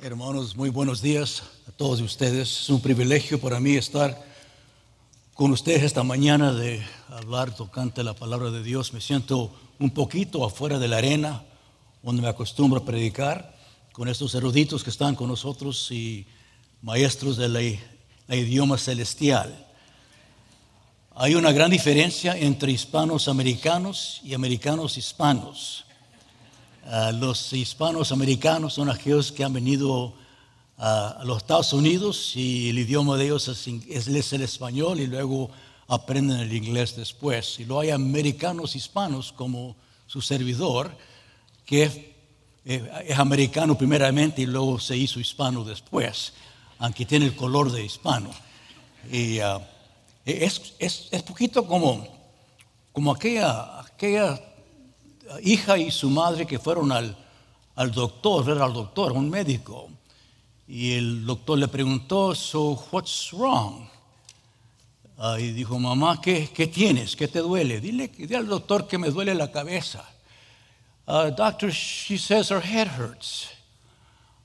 Hermanos, muy buenos días a todos ustedes. Es un privilegio para mí estar con ustedes esta mañana de hablar tocante la palabra de Dios. Me siento un poquito afuera de la arena donde me acostumbro a predicar con estos eruditos que están con nosotros y maestros del idioma celestial. Hay una gran diferencia entre hispanos americanos y americanos hispanos. Ah, los hispanos americanos son aquellos que han venido a los Estados Unidos y el idioma de ellos es, el español y luego aprenden el inglés después. Y luego hay americanos hispanos como su servidor, que eh, es, americano primeramente y luego se hizo hispano después, aunque tiene el color de hispano. Ah, es, es, es, poquito como, como aquella, aquella hija y su madre que fueron al, al doctor, ver al doctor, un médico. Y el doctor le preguntó, so what's wrong? Ah, y dijo, mamá, ¿qué, ¿qué, tienes? ¿Qué te duele? Dile, dile al doctor que me duele la cabeza. Uh, doctor, she says her head hurts.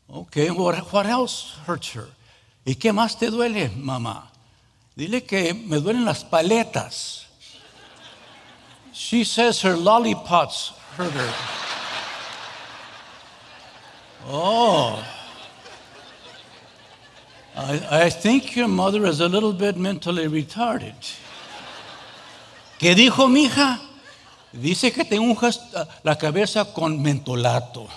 Okay, what, what else hurts her? ¿Y qué más te duele, mamá? Dile que me duelen las paletas. She says her lollipops hurt her. Oh. I, I think your mother is a little bit mentally retarded. ¿Qué dijo mi hija? Dice que te unjas la cabeza con mentolato.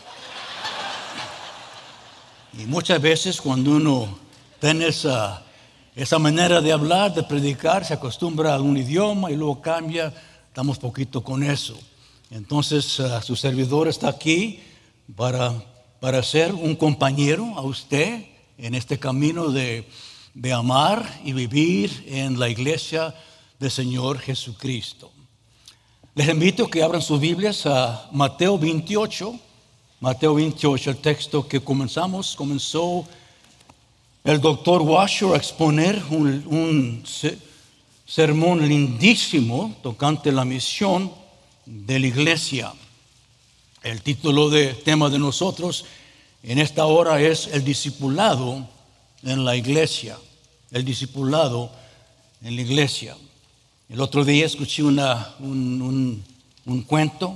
Y muchas veces cuando uno tiene esa, esa manera de hablar, de predicar, se acostumbra a un idioma y luego cambia estamos poquito con eso. Entonces, eh, su servidor está aquí para, para ser un compañero a usted en este camino de, de amar y vivir en la iglesia del Señor Jesucristo. Les invito a que abran sus Biblias a Mateo 28. Mateo 28, el texto que comenzamos, comenzó el doctor Washer a exponer un, un sermón lindísimo tocante la misión de la iglesia. El título de tema de nosotros en esta hora es el discipulado en la iglesia. El discipulado en la iglesia. El otro día escuché una, un, cuento.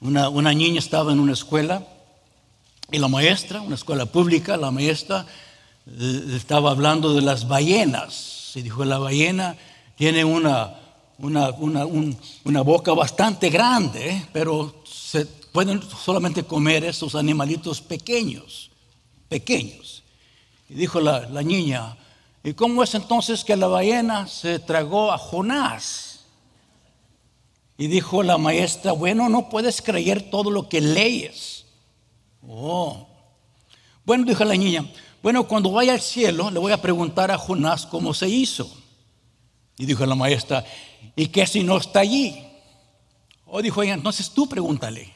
Una, una niña estaba en una escuela y la maestra, una escuela pública, la maestra eh, estaba hablando de las ballenas. Se dijo, la ballena tiene una, una, boca bastante grande, pero se pueden solamente comer esos animalitos pequeños, pequeños. Y dijo la, la niña, ¿y cómo es entonces que la ballena se tragó a Jonás? Y dijo la maestra, bueno, no puedes creer todo lo que lees. Oh. Bueno, dijo la niña, bueno, cuando vaya al cielo le voy a preguntar a Jonás cómo se hizo. Y dijo la maestra, ¿y qué si no está allí? O dijo ella, entonces tú pregúntale.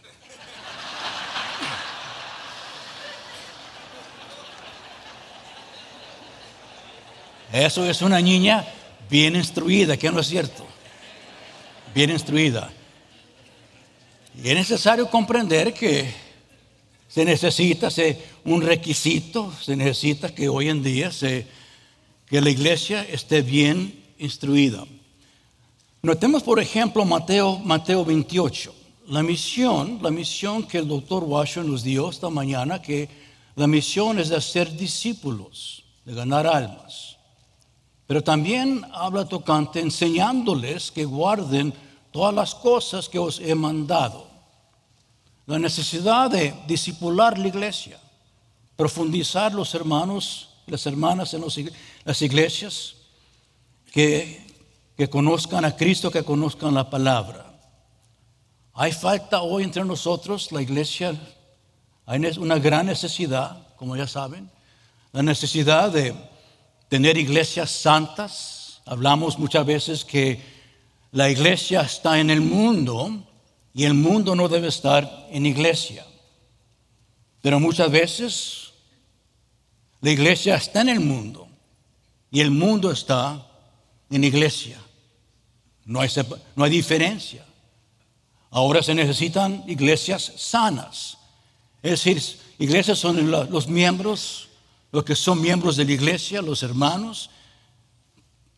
Eso es una niña bien instruida, que no es cierto. Bien instruida. Y es necesario comprender que se necesita un requisito, se necesita que hoy en día se, que la iglesia esté bien instruida. Notemos, por ejemplo, Mateo, Mateo 28. La misión, la misión que el doctor Washington nos dio esta mañana, que la misión es de hacer discípulos, de ganar almas. Pero también habla tocante enseñándoles que guarden todas las cosas que os he mandado. La necesidad de discipular la iglesia, profundizar los hermanos, las hermanas en las iglesias, que, conozcan a Cristo, que conozcan la palabra. Hay falta hoy entre nosotros, la iglesia, hay una gran necesidad, como ya saben, la necesidad de tener iglesias santas. Hablamos muchas veces que la iglesia está en el mundo y el mundo no debe estar en iglesia. Pero muchas veces la iglesia está en el mundo y el mundo está en iglesia. No hay, no hay diferencia. Ahora se necesitan iglesias sanas. Es decir, iglesias son los miembros, los que son miembros de la iglesia, los hermanos,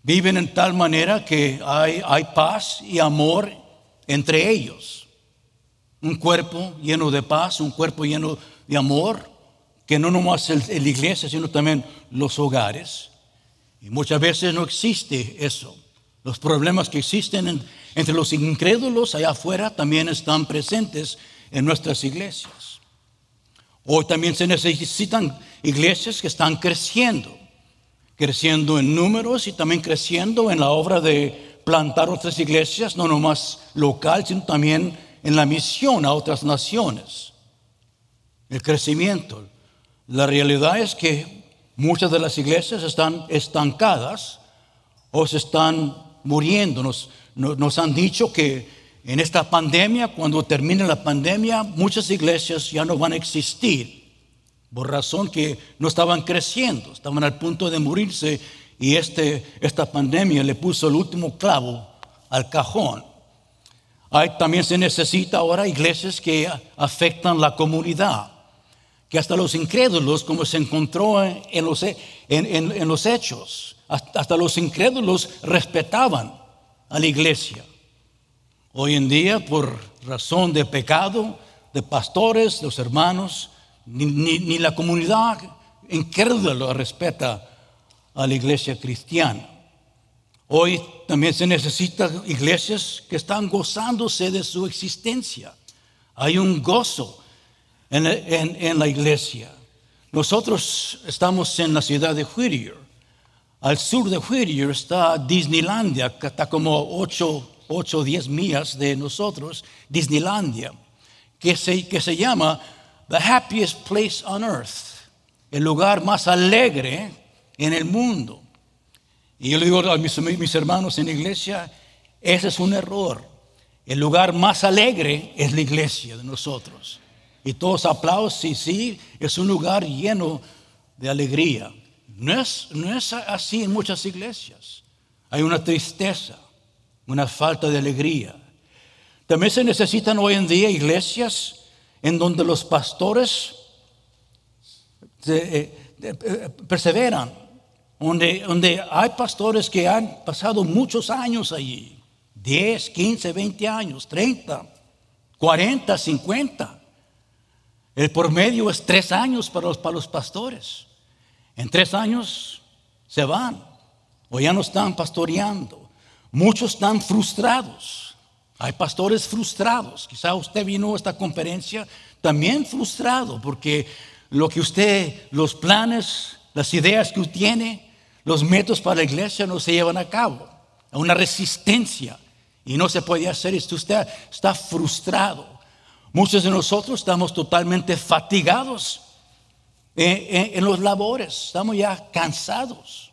viven en tal manera que hay, hay paz y amor entre ellos. Un cuerpo lleno de paz, un cuerpo lleno de amor, que no nomás la iglesia, sino también los hogares. Y muchas veces no existe eso. Los problemas que existen entre los incrédulos allá afuera también están presentes en nuestras iglesias. Hoy también se necesitan iglesias que están creciendo, creciendo en números y también creciendo en la obra de plantar otras iglesias, no nomás local, sino también en la misión a otras naciones. El crecimiento. La realidad es que muchas de las iglesias están estancadas o se están muriendo. Nos, han dicho que en esta pandemia, cuando termine la pandemia, muchas iglesias ya no van a existir, por razón que no estaban creciendo, estaban al punto de morirse y este, esta pandemia le puso el último clavo al cajón. Hay, también se necesita ahora iglesias que afectan la comunidad, que hasta los incrédulos, como se encontró en los, en, en los hechos, hasta los incrédulos respetaban a la iglesia. Hoy en día, por razón de pecado, de pastores, los hermanos, ni, la comunidad incrédula respeta a la iglesia cristiana. Hoy también se necesitan iglesias que están gozándose de su existencia. Hay un gozo en, en la iglesia. Nosotros estamos en la ciudad de Whittier. Al sur de Whittier está Disneylandia, que está como 8 o 10 millas de nosotros, Disneylandia, que se, que se llama The Happiest Place on Earth, el lugar más alegre en el mundo. Y yo le digo a mis, mis hermanos en la iglesia, ese es un error. El lugar más alegre es la iglesia de nosotros. Y todos aplausos, y sí, es un lugar lleno de alegría. No es, no es así en muchas iglesias. Hay una tristeza, una falta de alegría. También se necesitan hoy en día iglesias en donde los pastores eh, eh, perseveran, donde, donde hay pastores que han pasado muchos años allí, 10, 15, 20 años, 30, 40, 50. El promedio es tres años para los, para los pastores. En tres años se van o ya no están pastoreando. Muchos están frustrados. Hay pastores frustrados. Quizá usted vino a esta conferencia también frustrado porque lo que usted, los planes, las ideas que usted tiene, los métodos para la iglesia no se llevan a cabo. Hay una resistencia y no se puede hacer esto. Usted está frustrado. Muchos de nosotros estamos totalmente fatigados en, los labores. Estamos ya cansados,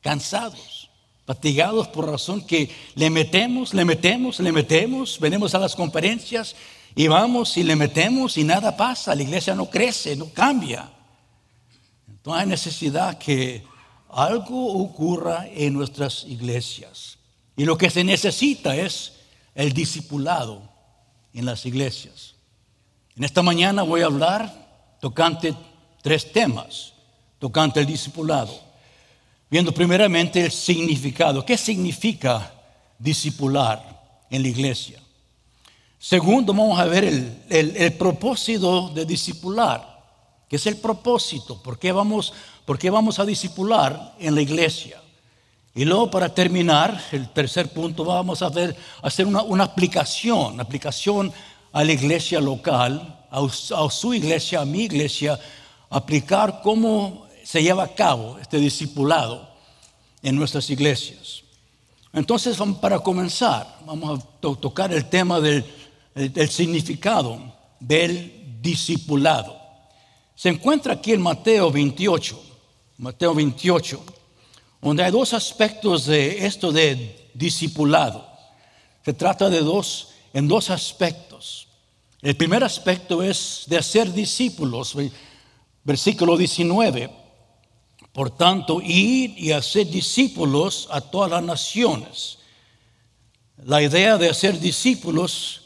cansados, fatigados por razón que le metemos, le metemos, le metemos, venimos a las conferencias y vamos y le metemos y nada pasa, la iglesia no crece, no cambia. Entonces hay necesidad que algo ocurra en nuestras iglesias. Y lo que se necesita es el discipulado en las iglesias. En esta mañana voy a hablar tocante tres temas tocante el discipulado. Viendo primeramente el significado. ¿Qué significa discipular en la iglesia? Segundo, vamos a ver el, propósito de discipular. ¿Qué es el propósito? ¿Por qué, vamos, ¿Por qué vamos a discipular en la iglesia? Y luego para terminar, el tercer punto, vamos a ver, hacer una, una aplicación, aplicación a la iglesia local, a, su iglesia, a mi iglesia, aplicar cómo se lleva a cabo este discipulado en nuestras iglesias. Entonces, para comenzar, vamos a tocar el tema del, significado del discipulado. Se encuentra aquí en Mateo 28, Mateo 28, donde hay dos aspectos de esto de discipulado. Se trata de dos, en dos aspectos. El primer aspecto es de hacer discípulos. Versículo 19. Por tanto, ir y hacer discípulos a todas las naciones. La idea de hacer discípulos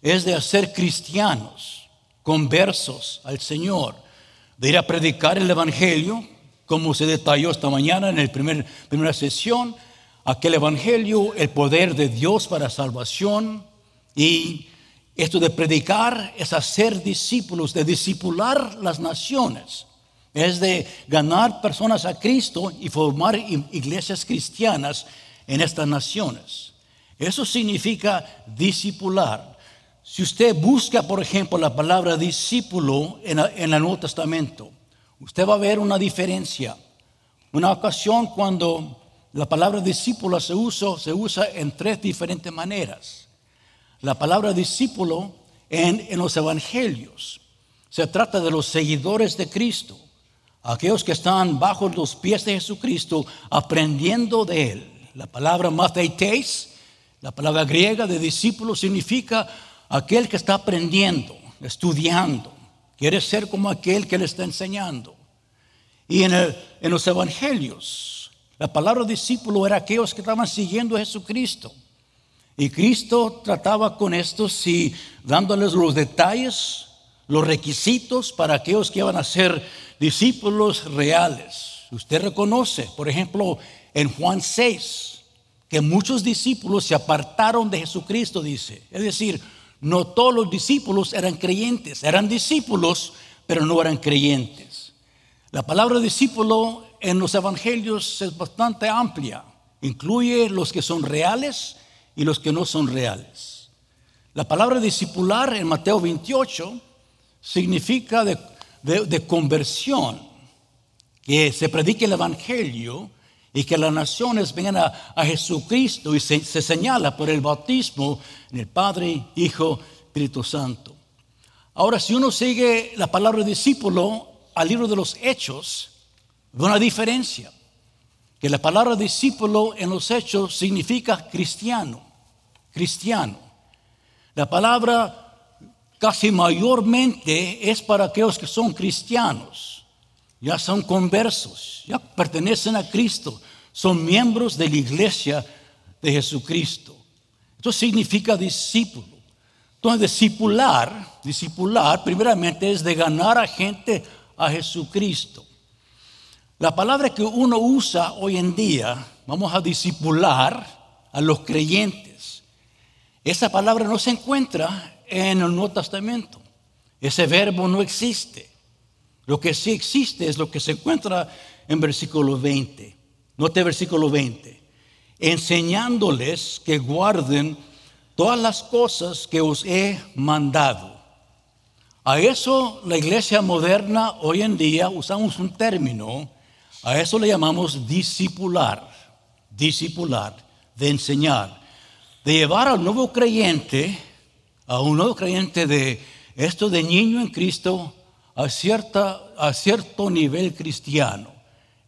es de hacer cristianos. conversos al Señor, de ir a predicar el Evangelio, como se detalló esta mañana en la primer, primera sesión, aquel Evangelio, el poder de Dios para salvación y esto de predicar es hacer discípulos, de discipular las naciones, es de ganar personas a Cristo y formar iglesias cristianas en estas naciones. Eso significa discipular. Si usted busca, por ejemplo, la palabra discípulo en, el Nuevo Testamento, usted va a ver una diferencia. Una ocasión cuando la palabra discípulo se usa, se usa en tres diferentes maneras. La palabra discípulo en, en los evangelios se trata de los seguidores de Cristo, aquellos que están bajo los pies de Jesucristo aprendiendo de Él. La palabra mathetes, la palabra griega de discípulo, significa aquel que está aprendiendo, estudiando, quiere ser como aquel que le está enseñando. Y en, en los evangelios, la palabra discípulo era aquellos que estaban siguiendo a Jesucristo. Y Cristo trataba con estos y dándoles los detalles, los requisitos para aquellos que iban a ser discípulos reales. Usted reconoce, por ejemplo, en Juan 6, que muchos discípulos se apartaron de Jesucristo, dice. Es decir, no todos los discípulos eran creyentes, eran discípulos, pero no eran creyentes. La palabra discípulo en los evangelios es bastante amplia. Incluye los que son reales y los que no son reales. La palabra discipular en Mateo 28 significa de, conversión, que se predique el Evangelio y que las naciones vengan a, Jesucristo y se, se, señala por el bautismo en el Padre, Hijo, Espíritu Santo. Ahora, si uno sigue la palabra discípulo al libro de los Hechos, ve una diferencia que la palabra discípulo en los hechos significa cristiano, cristiano. La palabra casi mayormente es para aquellos que son cristianos, ya son conversos, ya pertenecen a Cristo, son miembros de la iglesia de Jesucristo. Esto significa discípulo. Entonces, discipular, discipular primeramente es de ganar a gente a Jesucristo. La palabra que uno usa hoy en día, vamos a discipular a los creyentes. Esa palabra no se encuentra en el Nuevo Testamento. Ese verbo no existe. Lo que sí existe es lo que se encuentra en versículo 20. Note versículo 20. Enseñándoles que guarden todas las cosas que os he mandado. A eso la iglesia moderna hoy en día usamos un término a eso le llamamos discipular, discipular, de enseñar, de llevar al nuevo creyente, a un nuevo creyente de esto de niño en Cristo a, cierta, a cierto nivel cristiano.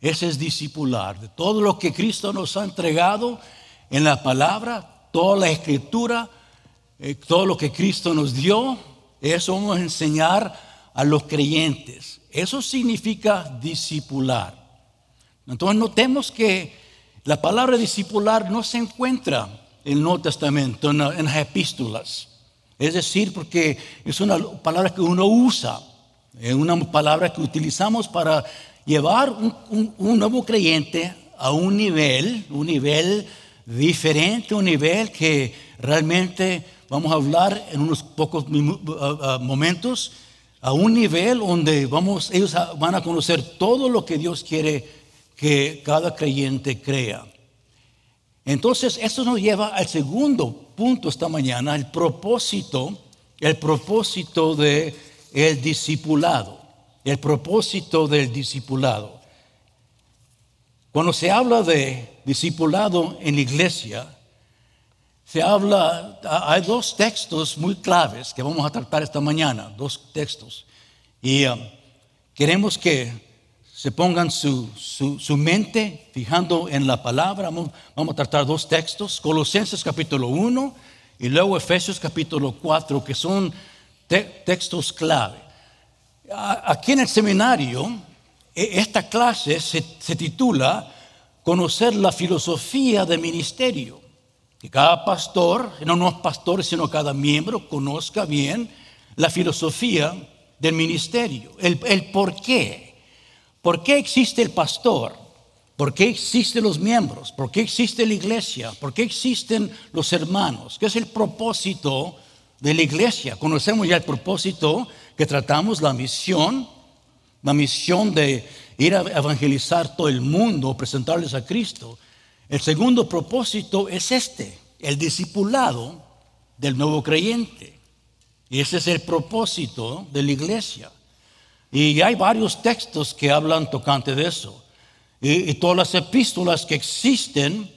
Ese es discipular, de todo lo que Cristo nos ha entregado en la palabra, toda la escritura, eh, todo lo que Cristo nos dio, eso vamos a enseñar a los creyentes. Eso significa discipular. Entonces notemos que la palabra discipular no se encuentra en el Nuevo Testamento, en, las epístolas. Es decir, porque es una palabra que uno usa, es una palabra que utilizamos para llevar un, nuevo creyente a un nivel, un nivel diferente, un nivel que realmente vamos a hablar en unos pocos momentos, a un nivel donde vamos, ellos van a conocer todo lo que Dios quiere que cada creyente crea. Entonces, esto nos lleva al segundo punto esta mañana, el propósito, el propósito de el discipulado, el propósito del discipulado. Cuando se habla de discipulado en la iglesia, se habla, hay dos textos muy claves que vamos a tratar esta mañana, dos textos. Y um, queremos que se pongan su, mente fijando en la palabra. Vamos, a tratar dos textos, Colosenses capítulo 1 y luego Efesios capítulo 4, que son textos clave. Aquí en el seminario, e, esta clase se, se titula Conocer la filosofía de ministerio. Que cada pastor, no no pastores, sino cada miembro, conozca bien la filosofía del ministerio, el, el por qué. ¿Por qué existe el pastor? ¿Por qué existen los miembros? ¿Por qué existe la iglesia? ¿Por qué existen los hermanos? ¿Qué es el propósito de la iglesia? Conocemos ya el propósito que tratamos, la misión, la misión de ir a evangelizar todo el mundo, presentarles a Cristo. El segundo propósito es este, el discipulado del nuevo creyente. Y ese es el propósito de la iglesia. Y hay varios textos que hablan tocante de eso. Y, todas las epístolas que existen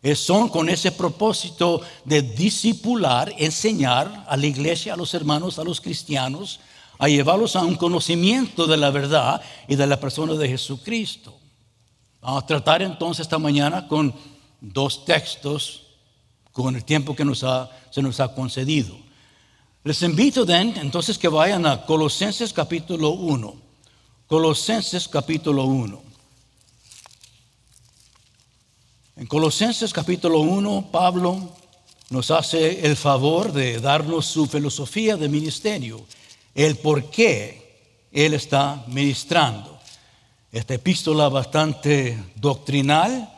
eh, son con ese propósito de discipular, enseñar a la iglesia, a los hermanos, a los cristianos, a llevarlos a un conocimiento de la verdad y de la persona de Jesucristo. Vamos a tratar entonces esta mañana con dos textos con el tiempo que nos se nos ha concedido. Les invito entonces que vayan a Colosenses capítulo 1. Colosenses capítulo 1. En Colosenses capítulo 1, Pablo nos hace el favor de darnos su filosofía de ministerio, el por qué él está ministrando. Esta epístola bastante doctrinal,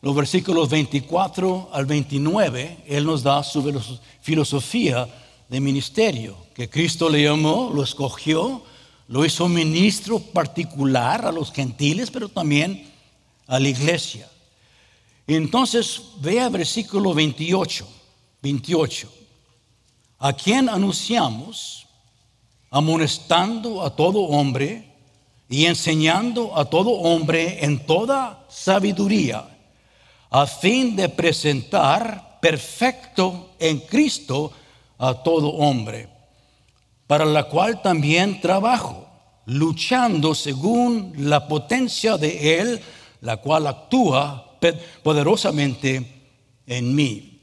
los versículos 24 al 29, él nos da su filosofía de ministerio, que Cristo le llamó, lo escogió, lo hizo ministro particular a los gentiles, pero también a la iglesia. Entonces, vea versículo 28, 28. A quien anunciamos, amonestando a todo hombre y enseñando a todo hombre en toda sabiduría, a fin de presentar perfecto en Cristo a todo hombre, para la cual también trabajo, luchando según la potencia de Él, la cual actúa poderosamente en mí.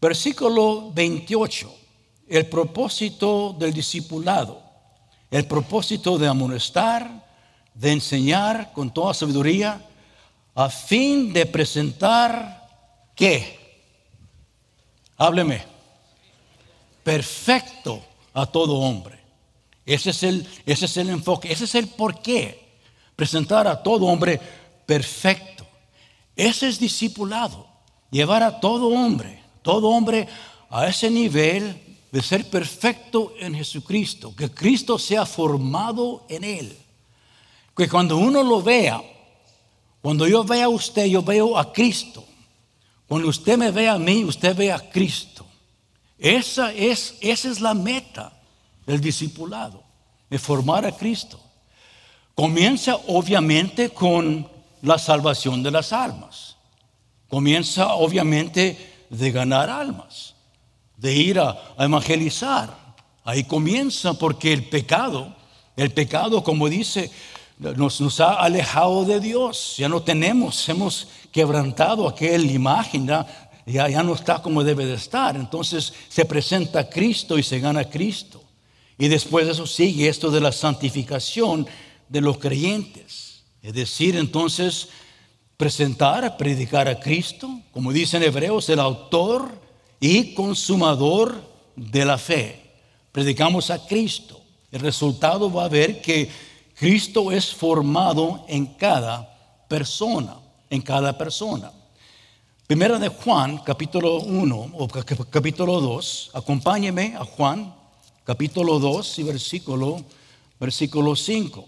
Versículo 28, el propósito del discipulado, el propósito de amonestar, de enseñar con toda sabiduría, a fin de presentar qué? Hábleme. Perfecto a todo hombre. Ese es el, ese es el enfoque, ese es el porqué. Presentar a todo hombre perfecto. Ese es discipulado, llevar a todo hombre, todo hombre a ese nivel de ser perfecto en Jesucristo, que Cristo sea formado en él. Que cuando uno lo vea, cuando yo vea a usted, yo veo a Cristo. Cuando usted me ve a mí, usted ve a Cristo. Esa es, esa es la meta del discipulado, de formar a Cristo. Comienza obviamente con la salvación de las almas. Comienza obviamente de ganar almas, de ir a, evangelizar. Ahí comienza porque el pecado, el pecado como dice, nos, ha alejado de Dios. Ya no tenemos, hemos quebrantado aquella imagen, ya, no está como debe de estar. Entonces se presenta Cristo y se gana Cristo. Y después de eso sigue esto de la santificación de los creyentes. Es decir, entonces, presentar, predicar a Cristo, como dicen Hebreos, el autor y consumador de la fe. Predicamos a Cristo. El resultado va a ver que Cristo es formado en cada persona, en cada persona. Primera de Juan, capítulo 1 o capítulo 2, acompáñeme a Juan, capítulo 2 y versículo, versículo 5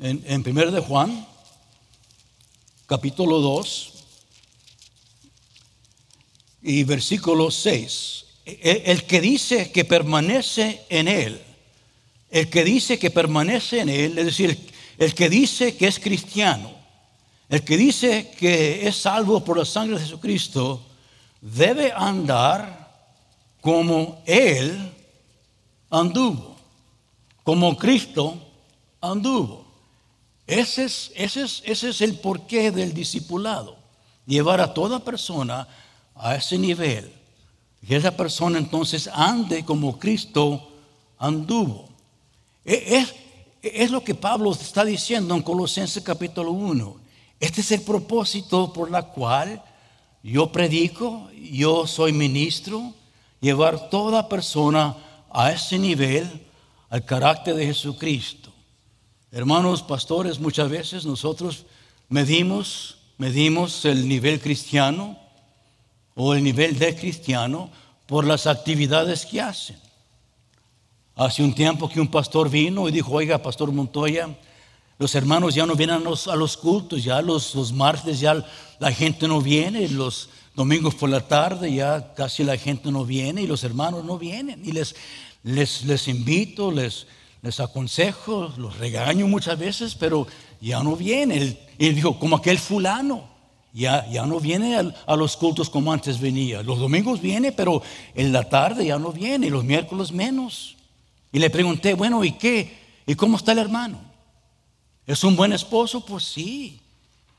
en, en 1 de Juan, capítulo 2 y versículo 6. El, que dice que permanece en Él, el que dice que permanece en Él, es decir, el que dice que es cristiano, el que dice que es salvo por la sangre de Jesucristo, debe andar como Él anduvo, como Cristo anduvo. Ese es, el porqué del discipulado. Llevar a toda persona a ese nivel. Que esa persona entonces ande como Cristo anduvo. E, es, es lo que Pablo está diciendo en Colosenses capítulo 1. Este es el propósito por la cual yo predico, yo soy ministro, llevar toda persona a ese nivel, al carácter de Jesucristo. Hermanos pastores, muchas veces nosotros medimos, medimos el nivel cristiano o el nivel de cristiano por las actividades que hacen. Hace un tiempo que un pastor vino y dijo, oiga, pastor Montoya, los hermanos ya no vienen a los, cultos, ya los, los martes ya la gente no viene, los domingos por la tarde ya casi la gente no viene y los hermanos no vienen. Y les, les, les invito, les, les aconsejo, los regaño muchas veces, pero ya no viene. Y dijo, como aquel fulano, ya, ya no viene a, los cultos como antes venía. Los domingos viene, pero en la tarde ya no viene, y los miércoles menos. Y le pregunté, bueno, ¿y qué? ¿Y cómo está el hermano? ¿Es un buen esposo? Pues sí.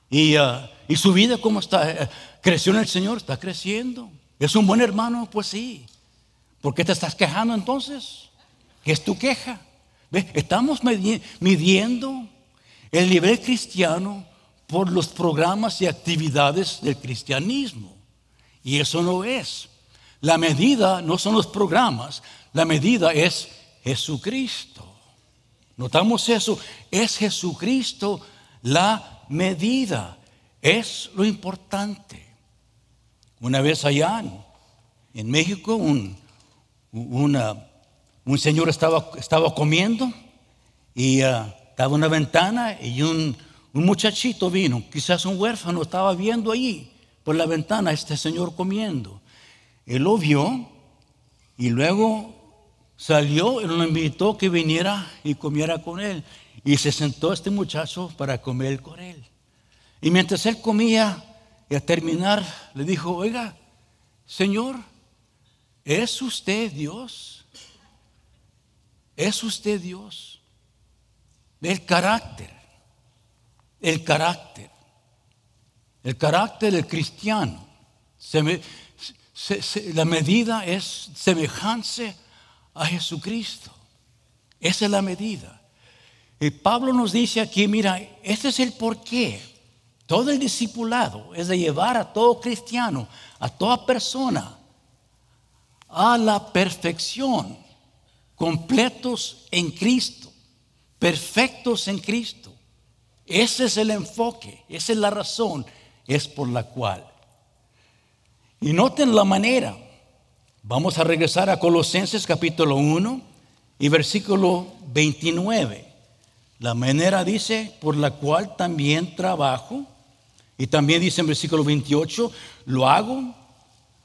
¿Y, ah, ¿y su vida cómo está? Eh, ¿Creció en el Señor? Está creciendo. ¿Es un buen hermano? Pues sí. ¿Por qué te estás quejando entonces? ¿Qué es tu queja? Estamos midiendo el nivel cristiano por los programas y actividades del cristianismo. Y eso no es. La medida no son los programas, la medida es Jesucristo. Notamos eso, es Jesucristo la medida, es lo importante. Una vez allá en, México, un, un señor estaba, estaba, comiendo y uh, estaba en una ventana y un, muchachito vino, quizás un huérfano, estaba viendo allí por la ventana este señor comiendo. Él lo vio y luego Salió y lo invitó que viniera y comiera con él. Y se sentó este muchacho para comer con él. Y mientras él comía, y a terminar, le dijo, oiga, Señor, ¿es usted Dios? ¿Es usted Dios? El carácter, el carácter, el carácter del cristiano. la medida es semejante a Jesucristo. Esa es la medida. Y Pablo nos dice aquí, mira, este es el porqué. Todo el discipulado es de llevar a todo cristiano, a toda persona, a la perfección, completos en Cristo, perfectos en Cristo. Ese es el enfoque, esa es la razón, es por la cual. Y noten la manera. Vamos a regresar a Colosenses capítulo 1 y versículo 29. La manera dice, por la cual también trabajo. Y también dice en versículo 28, lo hago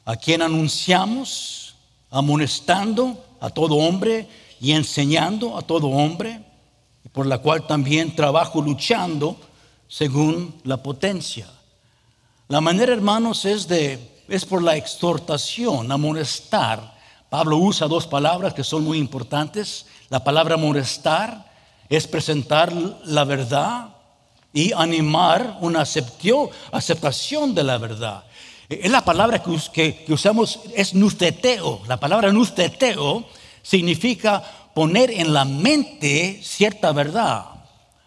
a quien anunciamos, amonestando a todo hombre y enseñando a todo hombre, por la cual también trabajo luchando según la potencia. La manera, hermanos, es de es por la exhortación, amonestar. Pablo usa dos palabras que son muy importantes. La palabra amonestar es presentar la verdad y animar una aceptación de la verdad. Es la palabra que, usamos, es nusteteo. La palabra nusteteo significa poner en la mente cierta verdad,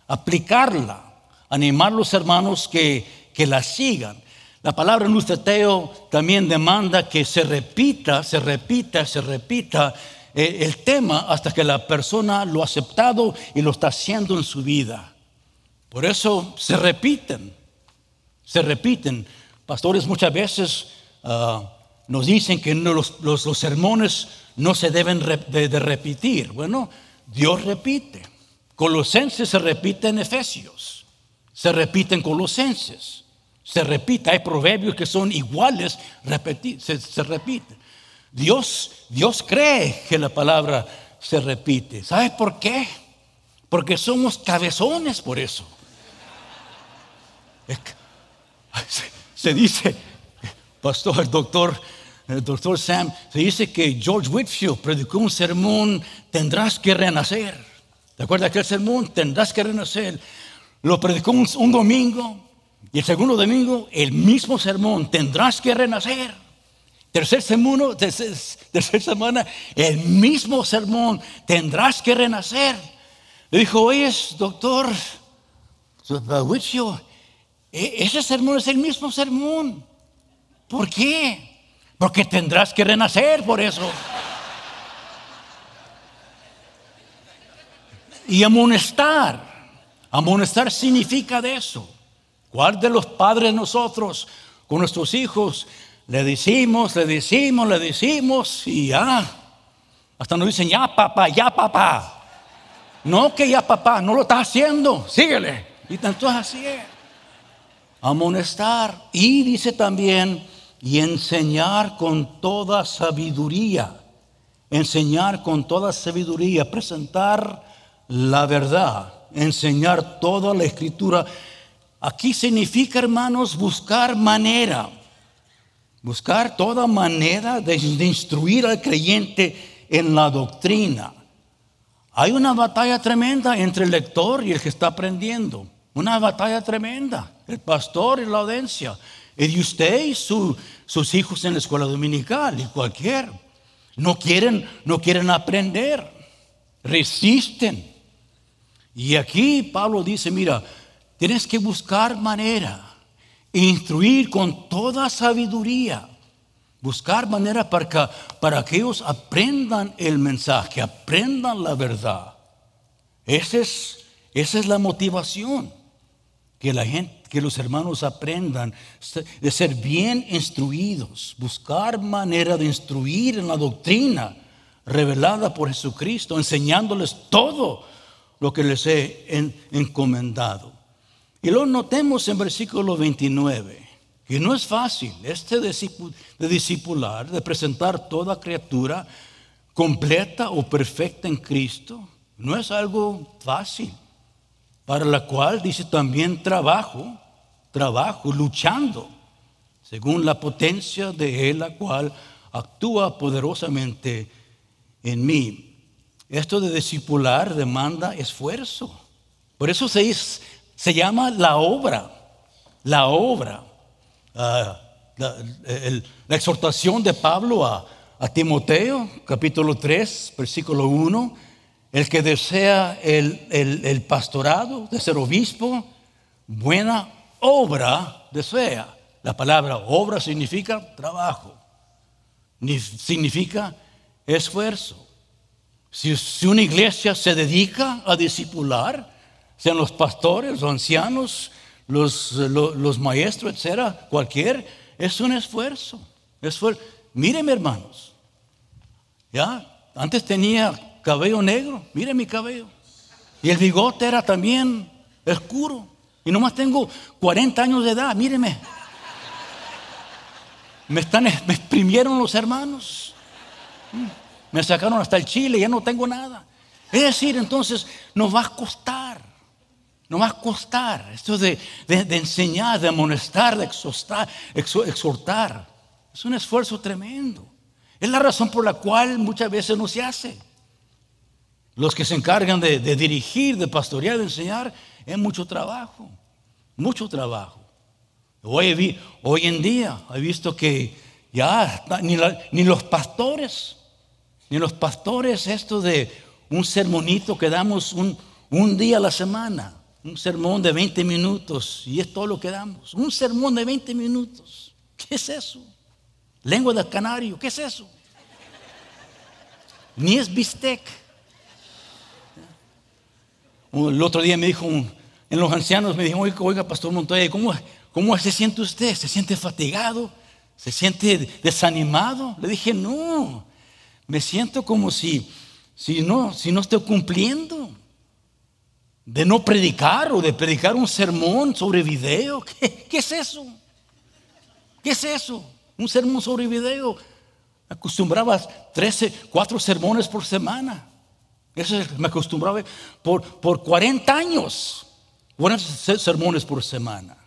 aplicarla, animar a los hermanos que, que la sigan. La palabra nusteteo también demanda que se repita, se repita, se repita eh, el tema hasta que la persona lo ha aceptado y lo está haciendo en su vida. Por eso se repiten, se repiten. Pastores muchas veces ah, nos dicen que los, sermones no se deben de repetir. Bueno, Dios repite. Colosenses se repite en Efesios, se repite en Colosenses se repite. Hay proverbios que son iguales, se, se repiten. Dios, Dios cree que la palabra se repite. ¿Sabes por qué? Porque somos cabezones por eso. Se, dice, pastor, doctor, el doctor Sam, se dice que George Whitfield predicó un sermón, tendrás que renacer. ¿Te acuerdas aquel sermón? Tendrás que renacer. Lo predicó un domingo y el segundo domingo, el mismo sermón, tendrás que renacer. Tercer, sermón, tercer, semana, el mismo sermón, tendrás que renacer. Le dijo, oye, doctor, e, ese sermón es el mismo sermón. ¿Por qué? Porque tendrás que renacer por eso. Y amonestar. Amonestar significa de eso. ¿Cuál de los padres nosotros con nuestros hijos le decimos, le decimos, le decimos y ya? Hasta nos dicen, ya papá, ya papá. No que ya papá, no lo está haciendo, síguele. Y tanto así es. Amonestar. Y dice también, y enseñar con toda sabiduría. Enseñar con toda sabiduría, presentar la verdad, enseñar toda la escritura. Aquí significa, hermanos, buscar manera, buscar toda manera de, instruir al creyente en la doctrina. Hay una batalla tremenda entre el lector y el que está aprendiendo. Una batalla tremenda. El pastor y la audiencia. Y usted y sus hijos en la escuela dominical y cualquier. No quieren, no quieren aprender. Resisten. Y aquí Pablo dice, mira, tienes que buscar manera. Instruir con toda sabiduría Buscar manera para que, para que ellos aprendan el mensaje, aprendan la verdad. Esa es, esa es la motivación. Que la gente, que los hermanos aprendan de ser bien instruidos, buscar manera de instruir en la doctrina revelada por Jesucristo, enseñándoles todo lo que les he encomendado. Y lo notemos en versículo 29. Y no es fácil este de discipular, de presentar toda criatura completa o perfecta en Cristo. No es algo fácil, para la cual dice también trabajo, trabajo, luchando, según la potencia de Él, la cual actúa poderosamente en mí. Esto de discipular demanda esfuerzo. Por eso se, se llama la obra, la obra. Ah, la, exhortación de Pablo a, Timoteo, capítulo 3, versículo 1, el que desea el, el, pastorado, de ser obispo, buena obra desea. La palabra obra significa trabajo, significa esfuerzo. Si, si, una iglesia se dedica a discipular, sean los pastores, los ancianos, los, los, maestros, etcétera, cualquier, es un esfuerzo. esfuerzo. Míreme, hermanos. Ya, antes tenía cabello negro, mire mi cabello. Y el bigote era también oscuro. Y nomás tengo 40 años de edad, míreme. Me, están, me exprimieron los hermanos. Me sacaron hasta el chile, ya no tengo nada. Es decir, entonces nos va a costar. No a costar. Esto de, enseñar, de amonestar, de exhortar, exhortar. Es un esfuerzo tremendo. Es la razón por la cual muchas veces no se hace. Los que se encargan de, dirigir, de pastorear, de enseñar, es mucho trabajo. Mucho trabajo. Hoy, hoy en día he visto que ya ni, ni los pastores, ni los pastores, esto de un sermonito que damos un, un día a la semana un sermón de 20 minutos y es todo lo que damos. Un sermón de 20 minutos. ¿Qué es eso? Lengua de canario, ¿qué es eso? Ni es bistec. El otro día me dijo, en los ancianos me dijo, oiga, Pastor Montoya, ¿cómo, ¿cómo se siente usted? ¿Se siente fatigado? ¿Se siente desanimado? Le dije, no, me siento como si, si, no, si no estoy cumpliendo de no predicar o de predicar un sermón sobre video. ¿Qué, es eso? ¿Qué es eso? Un sermón sobre video. Acostumbraba 13, cuatro sermones por semana. Eso me acostumbraba por, por 40 años. Buenos sermones por semana.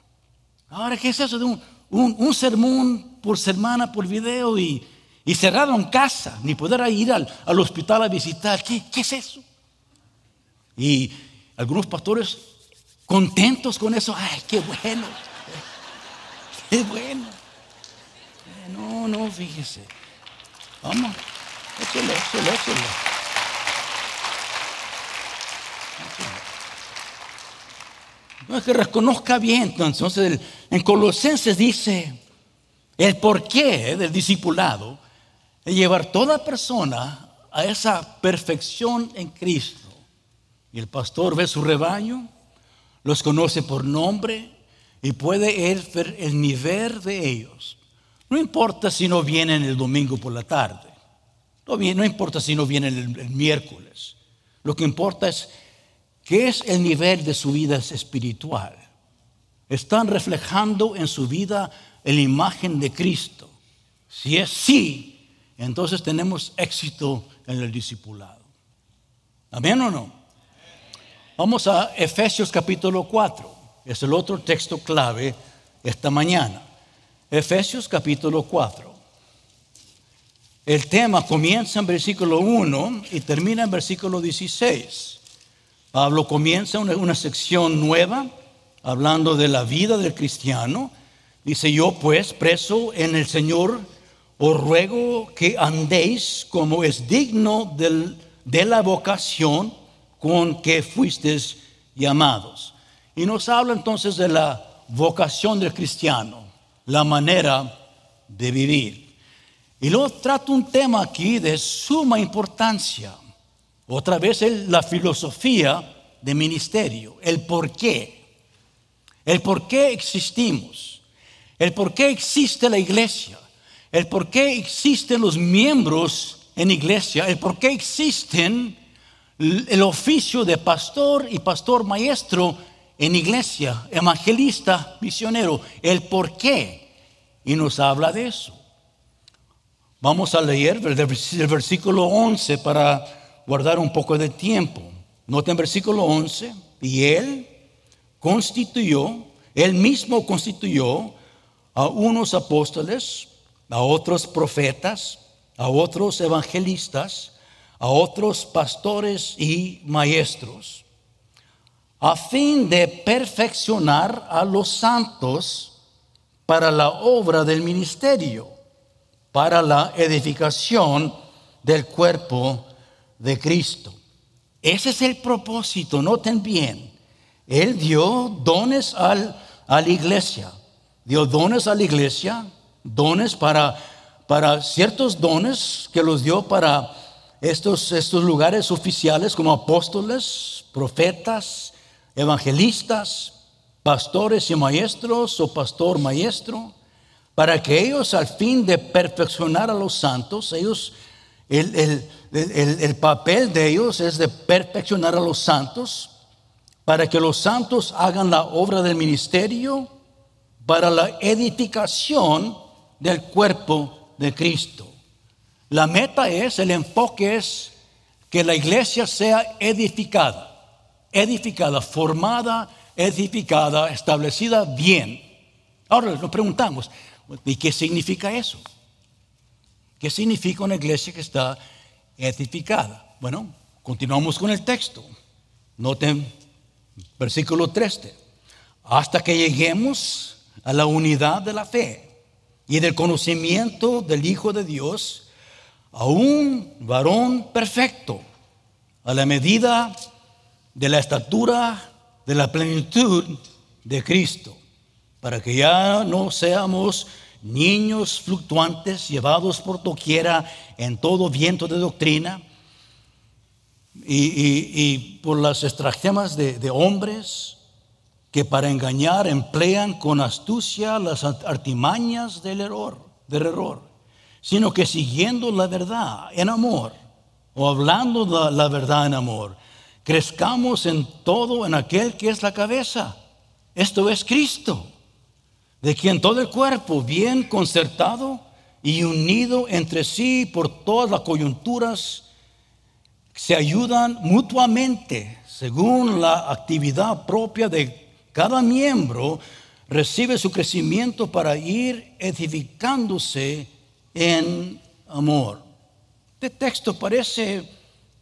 Ahora, ¿qué es eso de un, sermón por semana por video y, y, cerrado en casa? Ni poder ir al, al hospital a visitar. ¿Qué, ¿Qué es eso? Y algunos pastores contentos con eso. Ay, qué bueno. Qué bueno. No, no, fíjese. Vamos. Échale, échale, échale. No es que reconozca bien. Entonces, en Colosenses dice, El porqué del discipulado es llevar toda persona a esa perfección en Cristo. Y el pastor ve su rebaño, los conoce por nombre y puede ver el nivel de ellos. No importa si no vienen el domingo por la tarde, no, no importa si no vienen el, el miércoles. Lo que importa es qué es el nivel de su vida espiritual. Están reflejando en su vida la imagen de Cristo. Si es sí, entonces tenemos éxito en el discipulado. ¿Amén o no? Vamos a Efesios capítulo 4. Es el otro texto clave esta mañana. Efesios capítulo 4. El tema comienza en versículo 1 y termina en versículo 16. Pablo comienza una, una sección nueva hablando de la vida del cristiano. Dice yo pues, preso en el Señor, os ruego que andéis como es digno de la vocación con que fuisteis llamados. Y nos habla entonces de la vocación del cristiano, la manera de vivir. Y luego trata un tema aquí de suma importancia. Otra vez la filosofía de ministerio, el por qué el por qué existimos, el por qué existe la iglesia, el por qué existen los miembros en iglesia, el por qué existen el oficio de pastor y pastor maestro en iglesia, evangelista, misionero, el por qué. Y nos habla de eso. Vamos a leer el versículo 11 para guardar un poco de tiempo. Noten versículo 11. Y él, constituyó, él mismo constituyó a unos apóstoles, a otros profetas, a otros evangelistas, a otros pastores y maestros, a fin de perfeccionar a los santos para la obra del ministerio, para la edificación del cuerpo de Cristo. Ese es el propósito, noten bien. Él dio dones a la iglesia. Dio dones a la iglesia, dones para, para ciertos dones que los dio para estos, estos lugares oficiales como apóstoles, profetas, evangelistas, pastores y maestros o pastor maestro, para que ellos al fin de perfeccionar a los santos, ellos, el, el papel de ellos es de perfeccionar a los santos para que los santos hagan la obra del ministerio para la edificación del cuerpo de Cristo. La meta es, el enfoque es que la iglesia sea edificada, edificada, formada, edificada, establecida bien. Ahora nos preguntamos, ¿y qué significa eso? ¿Qué significa una iglesia que está edificada? Bueno, continuamos con el texto. Noten Versículo 13. Hasta que lleguemos a la unidad de la fe y del conocimiento del Hijo de Dios, a un varón perfecto, a la medida de la estatura de la plenitud de Cristo, para que ya no seamos niños fluctuantes llevados por doquiera en todo viento de doctrina y, por las estratagemas de, hombres que para engañar emplean con astucia las artimañas del error, del error, sino que siguiendo la verdad en amor o hablando la, la verdad en amor, crezcamos en todo en aquel que es la cabeza. Esto es Cristo, de quien todo el cuerpo, bien concertado y unido entre sí por todas las coyunturas, se ayudan mutuamente según la actividad propia de cada miembro, recibe su crecimiento para ir edificándose en amor. Este texto parece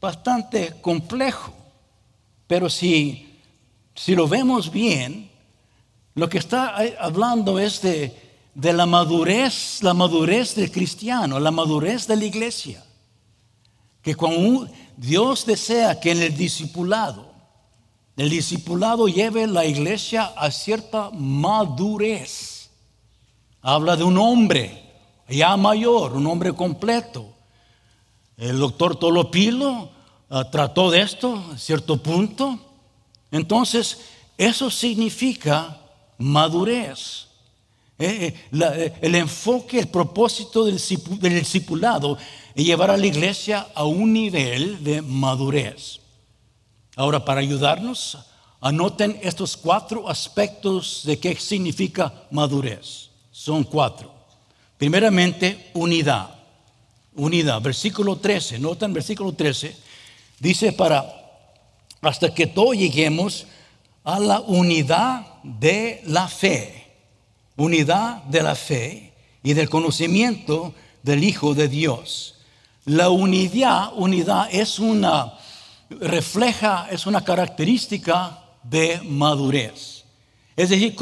bastante complejo, pero si, si lo vemos bien, lo que está hablando es de, de la madurez, la madurez del cristiano, la madurez de la iglesia. Que cuando Dios desea que en el discipulado, el discipulado lleve la iglesia a cierta madurez. Habla de un hombre ya mayor, un hombre completo. El doctor Tolopilo ah, trató de esto a cierto punto. Entonces, eso significa madurez. Eh, eh, eh, el enfoque, el propósito del, del discipulado es llevar a la iglesia a un nivel de madurez. Ahora, para ayudarnos, anoten estos cuatro aspectos de qué significa madurez. Son cuatro. Primeramente, unidad. Unidad. Versículo 13, notan versículo 13, dice para, hasta que todos lleguemos a la unidad de la fe. Unidad de la fe y del conocimiento del Hijo de Dios. La unidad, unidad es una, refleja, es una característica de madurez. Es decir,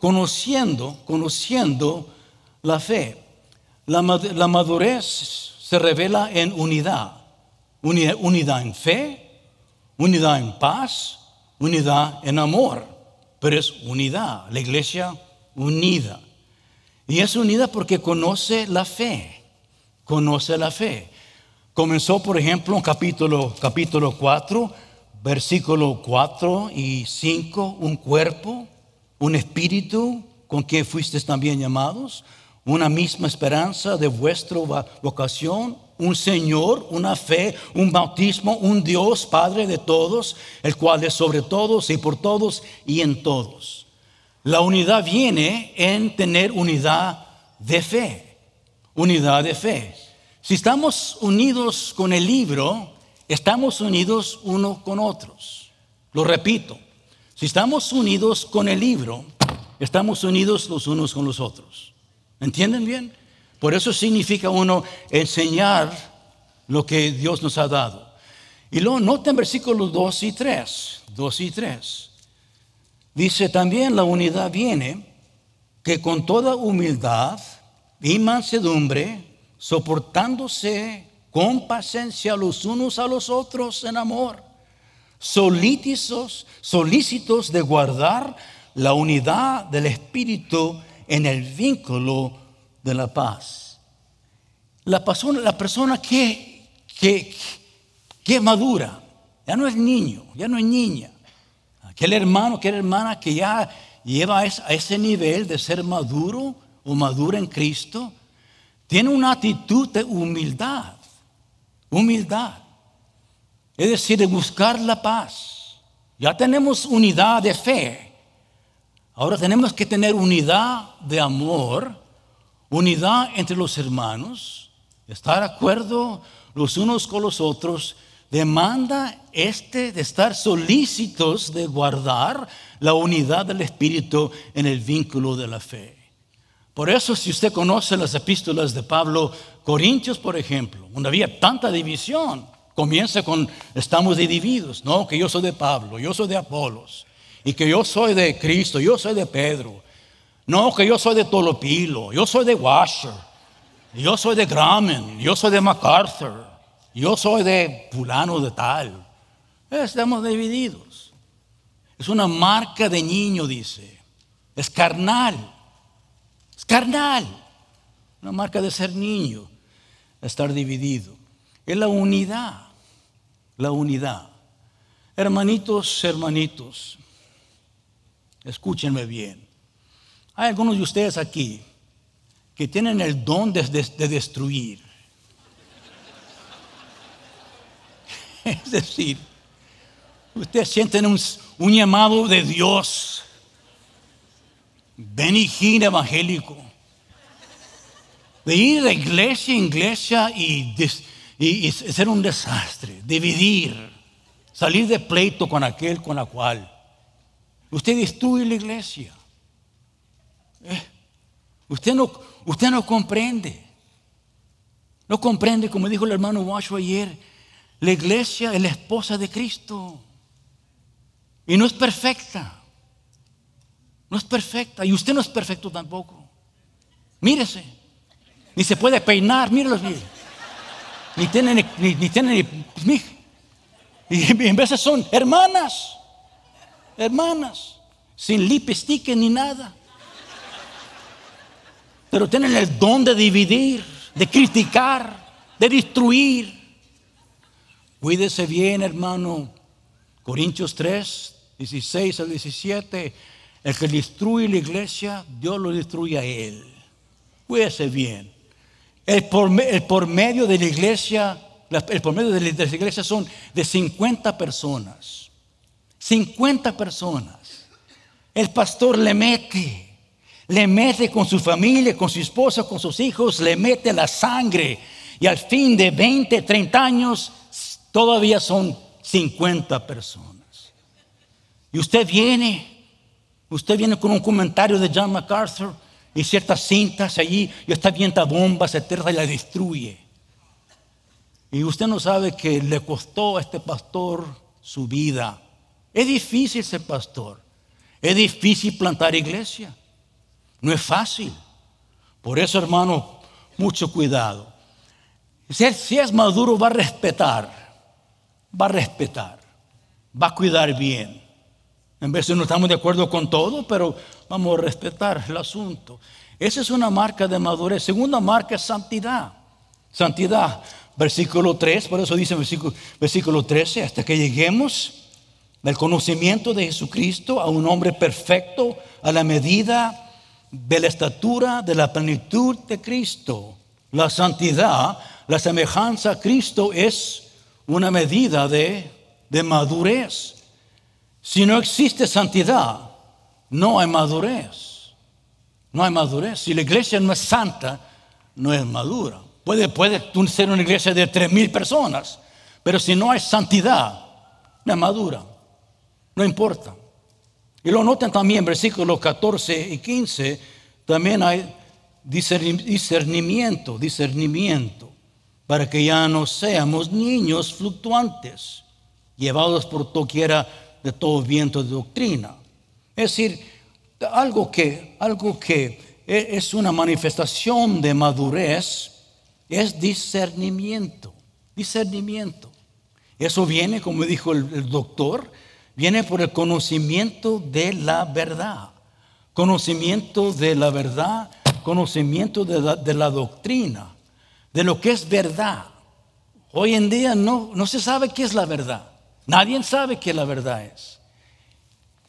conociendo, conociendo la fe. La, madurez se revela en unidad. unidad. En fe, unidad en paz, unidad en amor. Pero es unidad, la iglesia unida. Y es unida porque conoce la fe, conoce la fe. Comenzó, por ejemplo, en capítulo, capítulo 4, versículo 4 y 5, un cuerpo, un espíritu con que fuisteis también llamados, una misma esperanza de vuestra vocación, un Señor, una fe, un bautismo, un Dios, Padre de todos, el cual es sobre todos y por todos y en todos. La unidad viene en tener unidad de fe, unidad de fe. Si estamos unidos con el libro, estamos unidos uno con otros. Lo repito, si estamos unidos con el libro, estamos unidos los unos con los otros. ¿Entienden bien? Por eso significa uno enseñar lo que Dios nos ha dado. Y luego noten versículos 2 y 3. 2 y 3. Dice también la unidad viene que con toda humildad y mansedumbre, soportándose con paciencia los unos a los otros en amor, solícitos, solícitos de guardar la unidad del Espíritu en el vínculo de la paz. La persona, la persona que, que, que madura, ya no es niño, ya no es niña. Aquel hermano, aquella hermana que ya lleva a ese nivel de ser maduro o madura en Cristo, tiene una actitud de humildad, humildad. Es decir, de buscar la paz. Ya tenemos unidad de fe, Ahora tenemos que tener unidad de amor, unidad entre los hermanos, estar de acuerdo los unos con los otros. Demanda este de estar solícitos de guardar la unidad del Espíritu en el vínculo de la fe. Por eso, si usted conoce las epístolas de Pablo, Corintios, por ejemplo, donde había tanta división, comienza con estamos divididos, no, que yo soy de Pablo, yo soy de Apolos, y que yo soy de Cristo, yo soy de Pedro. No, que yo soy de Tolopilo, yo soy de Washer, yo soy de Graham, yo soy de MacArthur, yo soy de fulano de tal. Estamos divididos. Es una marca de niño, dice. Es carnal. Es carnal. Una marca de ser niño. Estar dividido. Es la unidad. La unidad. Hermanitos, hermanitos. Escúchenme bien. Hay algunos de ustedes aquí que tienen el don de, destruir. Es decir, ustedes sienten un, llamado de Dios, benijín evangélico, de ir de iglesia en iglesia y, y ser un desastre, dividir, salir de pleito con aquel, con la cual. Usted destruye la iglesia. Eh, usted, no, usted no comprende. No comprende, como dijo el hermano Washo ayer, la iglesia es la esposa de Cristo. Y no es perfecta. No es perfecta. Y usted no es perfecto tampoco. Mírese. Ni se puede peinar, mírelos, mire. Ni tiene ni, ni, tiene ni, y en veces son hermanas hermanas, sin lipstick ni nada. pero tienen el don de dividir, de criticar, de destruir. Cuídese bien, hermano. Corintios 3, 16 al 17. El que destruye la iglesia, Dios lo destruye a él. Cuídese bien. El por, el por medio de la iglesia, el por medio de la iglesia son de 50 personas. 50 personas. El pastor le mete, le mete con su familia, con su esposa, con sus hijos, le mete la sangre. Y al fin de 20, 30 años, todavía son 50 personas. Y usted viene, usted viene con un comentario de John MacArthur y ciertas cintas allí, y está avienta bombas, etcétera, y la destruye. Y usted no sabe que le costó a este pastor su vida. Es difícil ser pastor. Es difícil plantar iglesia. No es fácil. Por eso, hermano, mucho cuidado. Si es maduro, va a respetar. Va a respetar. Va a cuidar bien. En vez de no estamos de acuerdo con todo, pero vamos a respetar el asunto. Esa es una marca de madurez. Segunda marca es santidad. Santidad. Versículo 3, por eso dice versículo, versículo 13, hasta que lleguemos del conocimiento de Jesucristo a un hombre perfecto a la medida de la estatura de la plenitud de Cristo. La santidad, la semejanza a Cristo es una medida de, de madurez. Si no existe santidad, no hay madurez. No hay madurez. Si la iglesia no es santa, no es madura. Puede, puede ser una iglesia de tres mil personas, pero si no hay santidad, no es madura. No importa. Y lo notan también, versículos 14 y 15, también hay discernimiento, discernimiento, para que ya no seamos niños fluctuantes, llevados por toquiera de todo viento de doctrina. Es decir, algo que, algo que e, es una manifestación de madurez es discernimiento, discernimiento. Eso viene, como dijo el doctor, viene por el conocimiento de la verdad. Conocimiento de la verdad, conocimiento de la, doctrina, de lo que es verdad. Hoy en día no, no se sabe qué es la verdad. Nadie sabe qué la verdad es.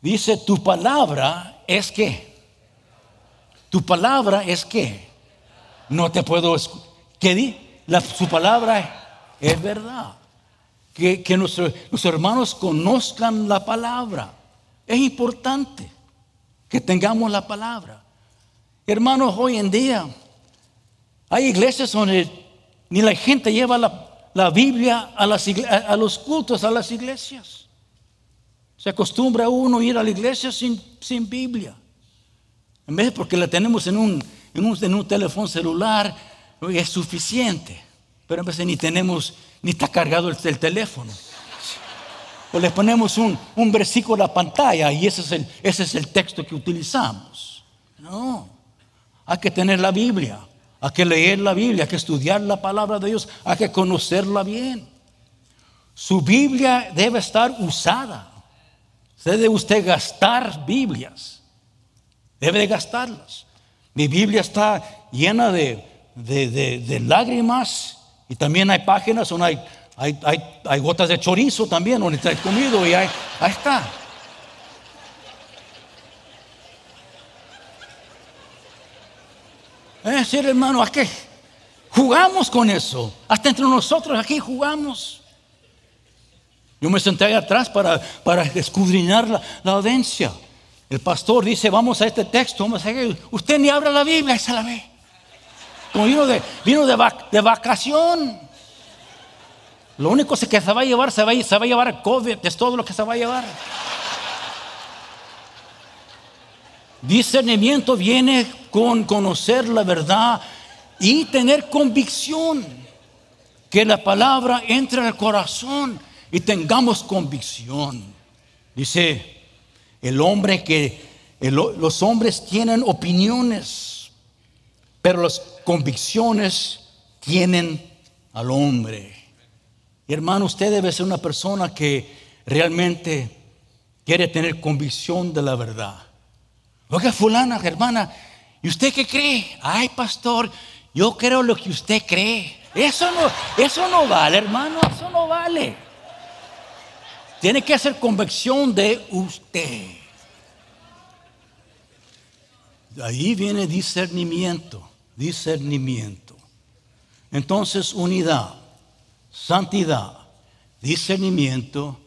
Dice, tu palabra es qué. Tu palabra es qué. No te puedo... ¿Qué di? Su palabra es verdad que, nuestros, hermanos conozcan la palabra. Es importante que tengamos la palabra. Hermanos, hoy en día hay iglesias donde ni la gente lleva la, Biblia a, a, los cultos, a las iglesias. Se acostumbra uno ir a la iglesia sin, sin Biblia. En vez de porque la tenemos en un, en un teléfono celular, es suficiente. Pero a veces ni tenemos ni está cargado el, teléfono. O le ponemos un, versículo a la pantalla y ese es, el, ese es el texto que utilizamos. No, hay que tener la Biblia, hay que leer la Biblia, hay que estudiar la palabra de Dios, hay que conocerla bien. Su Biblia debe estar usada. Debe usted gastar Biblias. Debe de gastarlas. Mi Biblia está llena de, de lágrimas y también hay páginas donde hay, hay, gotas de chorizo también, donde está comido y ahí está. Es decir, hermano, ¿a qué? Jugamos con eso. Hasta entre nosotros aquí jugamos. Yo me senté ahí atrás para, para escudriñar la, la, audiencia. El pastor dice, vamos a este texto, vamos a usted ni abra la Biblia y se la ve. Como vino de, vino de, vacación. Lo único que se va a llevar, se va, a llevar COVID, es todo lo que se va a llevar. Discernimiento viene con conocer la verdad y tener convicción. Que la palabra entre al corazón y tengamos convicción. Dice el hombre que los hombres tienen opiniones, pero los convicciones tienen al hombre. Hermano, usted debe ser una persona que realmente quiere tener convicción de la verdad. Oiga, fulana, hermana, ¿Y usted qué cree? Ay, pastor, yo creo lo que usted cree. Eso no, eso no vale, hermano, eso no vale. Tiene que hacer convicción de usted. Ahí viene discernimiento, discernimiento. Entonces, unidad, santidad, discernimiento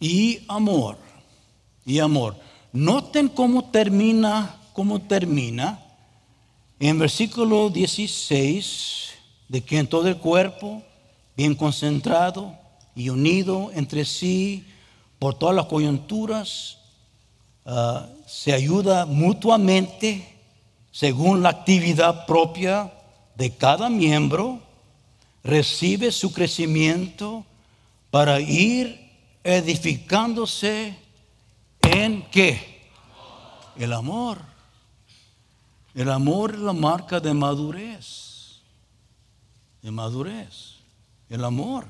y amor. Y amor. Noten cómo termina, cómo termina en versículo 16, de que en todo el cuerpo, bien concentrado y unido entre sí por todas las coyunturas, ah, se ayuda mutuamente según la actividad propia de cada miembro, recibe su crecimiento para ir edificándose en qué? El amor. El amor es la marca de madurez. De madurez. El amor.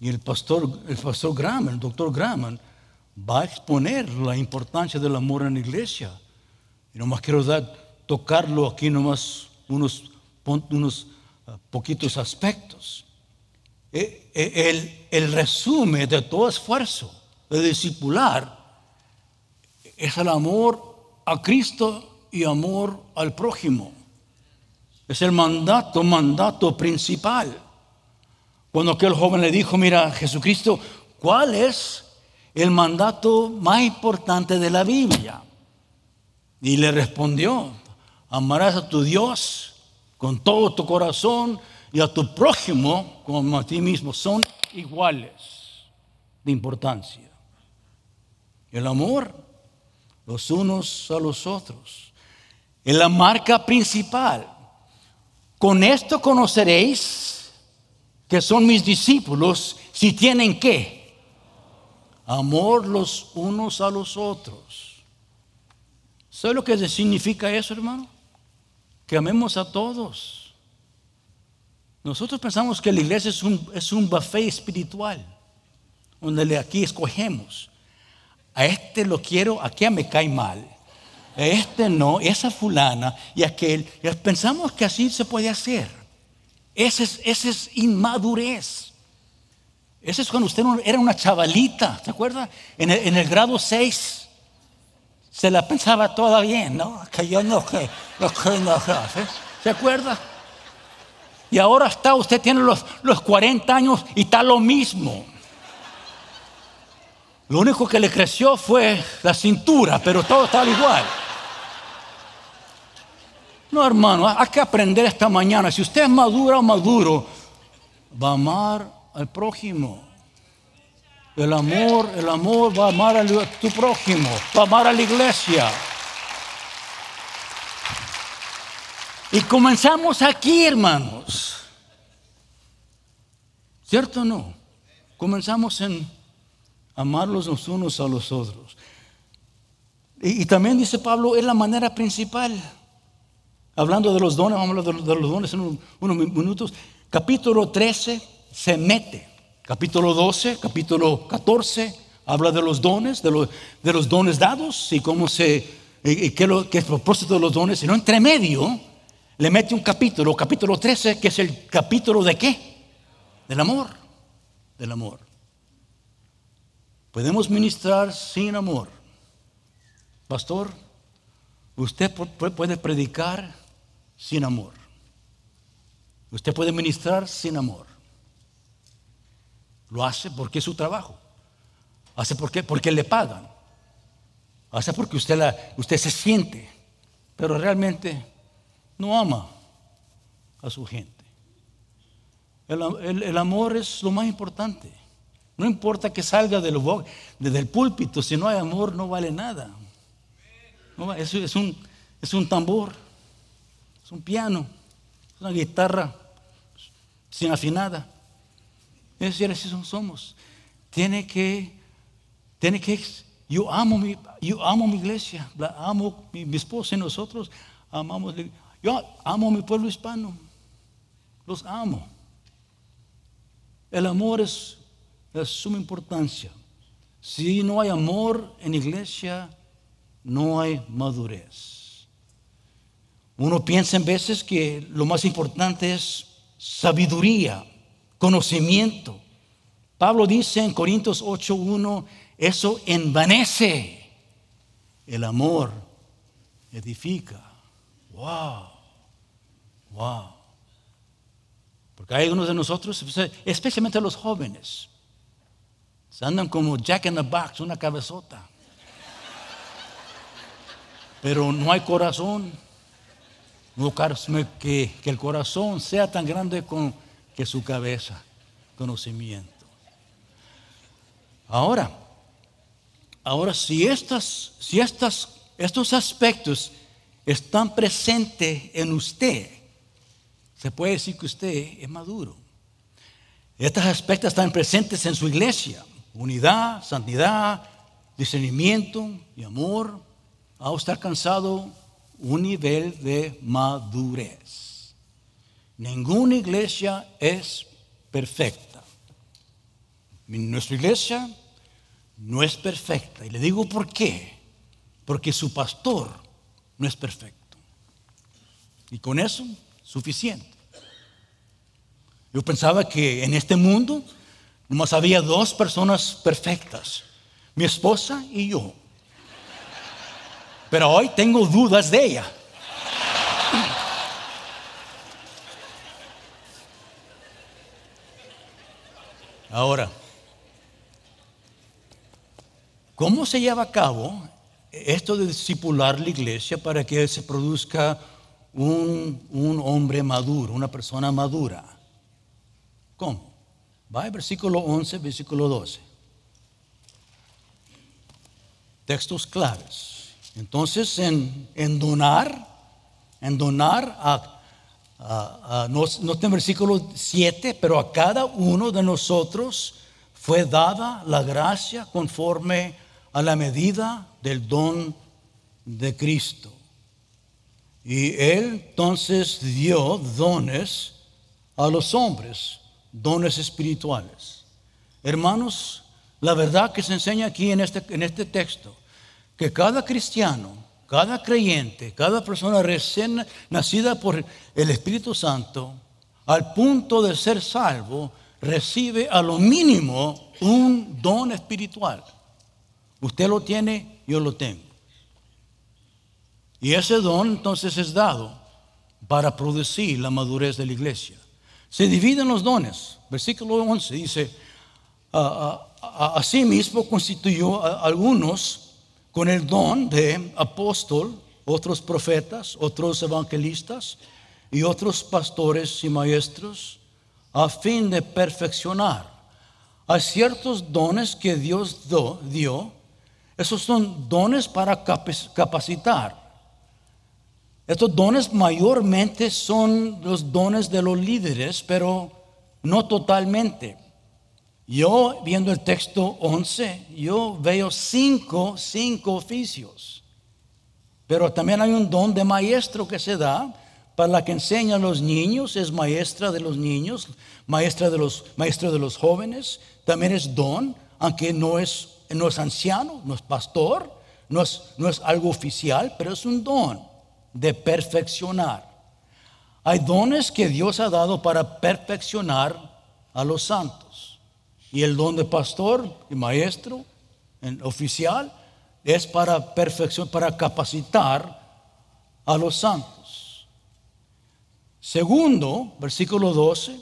Y el pastor, el pastor Graham, el doctor Graham, va a exponer la importancia del amor en la iglesia. Y nomás quiero dar, tocarlo aquí nomás unos, unos ah, poquitos aspectos. E, e, el, el resumen de todo esfuerzo de discipular es el amor a Cristo y amor al prójimo. Es el mandato, mandato principal. Cuando aquel joven le dijo, mira, Jesucristo, ¿cuál es el mandato más importante de la Biblia? Y le respondió, amarás a tu Dios con todo tu corazón y a tu prójimo como a ti mismo. Son iguales de importancia. El amor los unos a los otros. Es la marca principal. Con esto conoceréis que son mis discípulos si tienen qué? Amor los unos a los otros. ¿Sabe lo que significa eso, hermano? Que amemos a todos. Nosotros pensamos que la iglesia es un, es un buffet espiritual, donde aquí escogemos. A este lo quiero, a aquel me cae mal. A este no, esa fulana y aquel. pensamos que así se puede hacer. Ese es, ese es inmadurez. Ese es cuando usted era una chavalita, ¿se acuerda? En el, grado 6 se la pensaba toda bien, ¿no? Que yo no, que, que no, ¿se acuerda? Y ahora está, usted tiene los, los 40 años y está lo mismo. Lo único que le creció fue la cintura, pero todo está igual. No, hermano, hay que aprender esta mañana. Si usted es madura o maduro, va a amar al prójimo. El amor, el amor va a amar a tu prójimo, va a amar a la iglesia. Y comenzamos aquí, hermanos. ¿Cierto o no? Comenzamos en amarlos los unos a los otros. Y, también dice Pablo, es la manera principal. Hablando de los dones, vamos a hablar de los, dones en unos minutos. Capítulo 13 se mete. Capítulo 12, capítulo 14 habla de los dones, de los, dones dados y cómo se, y, qué, qué es el propósito de los dones. Y no entre medio le mete un capítulo, capítulo 13, que es el capítulo de qué? Del amor, del amor. Podemos ministrar sin amor. Pastor, usted puede predicar sin amor. Usted puede ministrar sin amor. Lo hace porque es su trabajo. Hace porque, porque le pagan. Hace porque usted, la, usted se siente. Pero realmente no ama a su gente. el amor es lo más importante. No importa que salga del, desde púlpito, si no hay amor no vale nada. eso es un, es un tambor, es un piano, es una guitarra sin afinada. Es decir, así somos. Tiene que, tiene que, yo amo mi, yo amo mi iglesia, amo mi, mi esposa y nosotros amamos. Yo amo mi pueblo hispano, los amo. El amor es de suma importancia. Si no hay amor en iglesia, no hay madurez. Uno piensa en veces que lo más importante es sabiduría, conocimiento. Pablo dice en Corintios 8:1, eso envanece. El amor edifica. Wow. Wow. Porque hay algunos de nosotros, especialmente los jóvenes, se andan como Jack in the Box, una cabezota. Pero no hay corazón. No que, que el corazón sea tan grande con, que su cabeza, conocimiento. Ahora, ahora si, estas, si estas, estos aspectos están presentes en usted, se puede decir que usted es maduro. Estos aspectos están presentes en su iglesia. Unidad, santidad, discernimiento y amor. A usted alcanzado un nivel de madurez. Ninguna iglesia es perfecta. Nuestra iglesia no es perfecta. Y le digo por qué. Porque su pastor no es perfecto. Y con eso, suficiente. Yo pensaba que en este mundo nomás había dos personas perfectas, mi esposa y yo. Pero hoy tengo dudas de ella. Ahora, ¿cómo se lleva a cabo esto de discipular la iglesia para que se produzca un, un hombre maduro, una persona madura? ¿Cómo? Va al versículo 11, versículo 12. Textos claves. Entonces, en, donar, en donar a, no, no está en versículo 7, pero a cada uno de nosotros fue dada la gracia conforme a la medida del don de Cristo. Y Él entonces dio dones a los hombres, dones espirituales. Hermanos, la verdad que se enseña aquí en este, en este texto que cada cristiano, cada creyente, cada persona recién nacida por el Espíritu Santo, al punto de ser salvo, recibe a lo mínimo un don espiritual. Usted lo tiene, yo lo tengo. Y ese don entonces es dado para producir la madurez de la iglesia. Se dividen los dones. Versículo 11 dice, asimismo constituyó a algunos con el don de apóstol, otros profetas, otros evangelistas y otros pastores y maestros, a fin de perfeccionar. Hay ciertos dones que Dios dio, esos son dones para capacitar. Estos dones mayormente son los dones de los líderes, pero no totalmente. Yo, viendo el texto 11, yo veo cinco, cinco oficios. Pero también hay un don de maestro que se da para la que enseña a los niños, es maestra de los niños, maestra de los, maestra de los jóvenes. También es don, aunque no es, no es anciano, no es pastor, no es, no es algo oficial, pero es un don de perfeccionar. Hay dones que Dios ha dado para perfeccionar a los santos. Y el don de pastor y maestro, oficial, es para perfección, para capacitar a los santos. Segundo, versículo 12,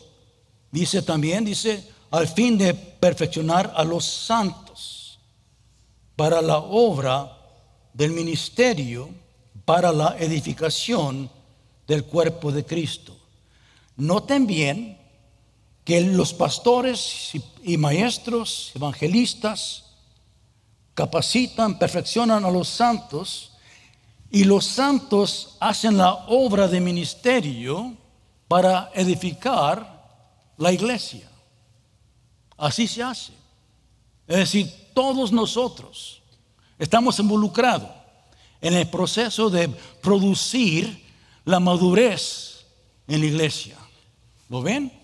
dice también, dice, al fin de perfeccionar a los santos para la obra del ministerio, para la edificación del cuerpo de Cristo. Noten bien que los pastores y maestros, evangelistas, capacitan, perfeccionan a los santos y los santos hacen la obra de ministerio para edificar la iglesia. Así se hace. Es decir, todos nosotros estamos involucrados en el proceso de producir la madurez en la iglesia. ¿Lo ven?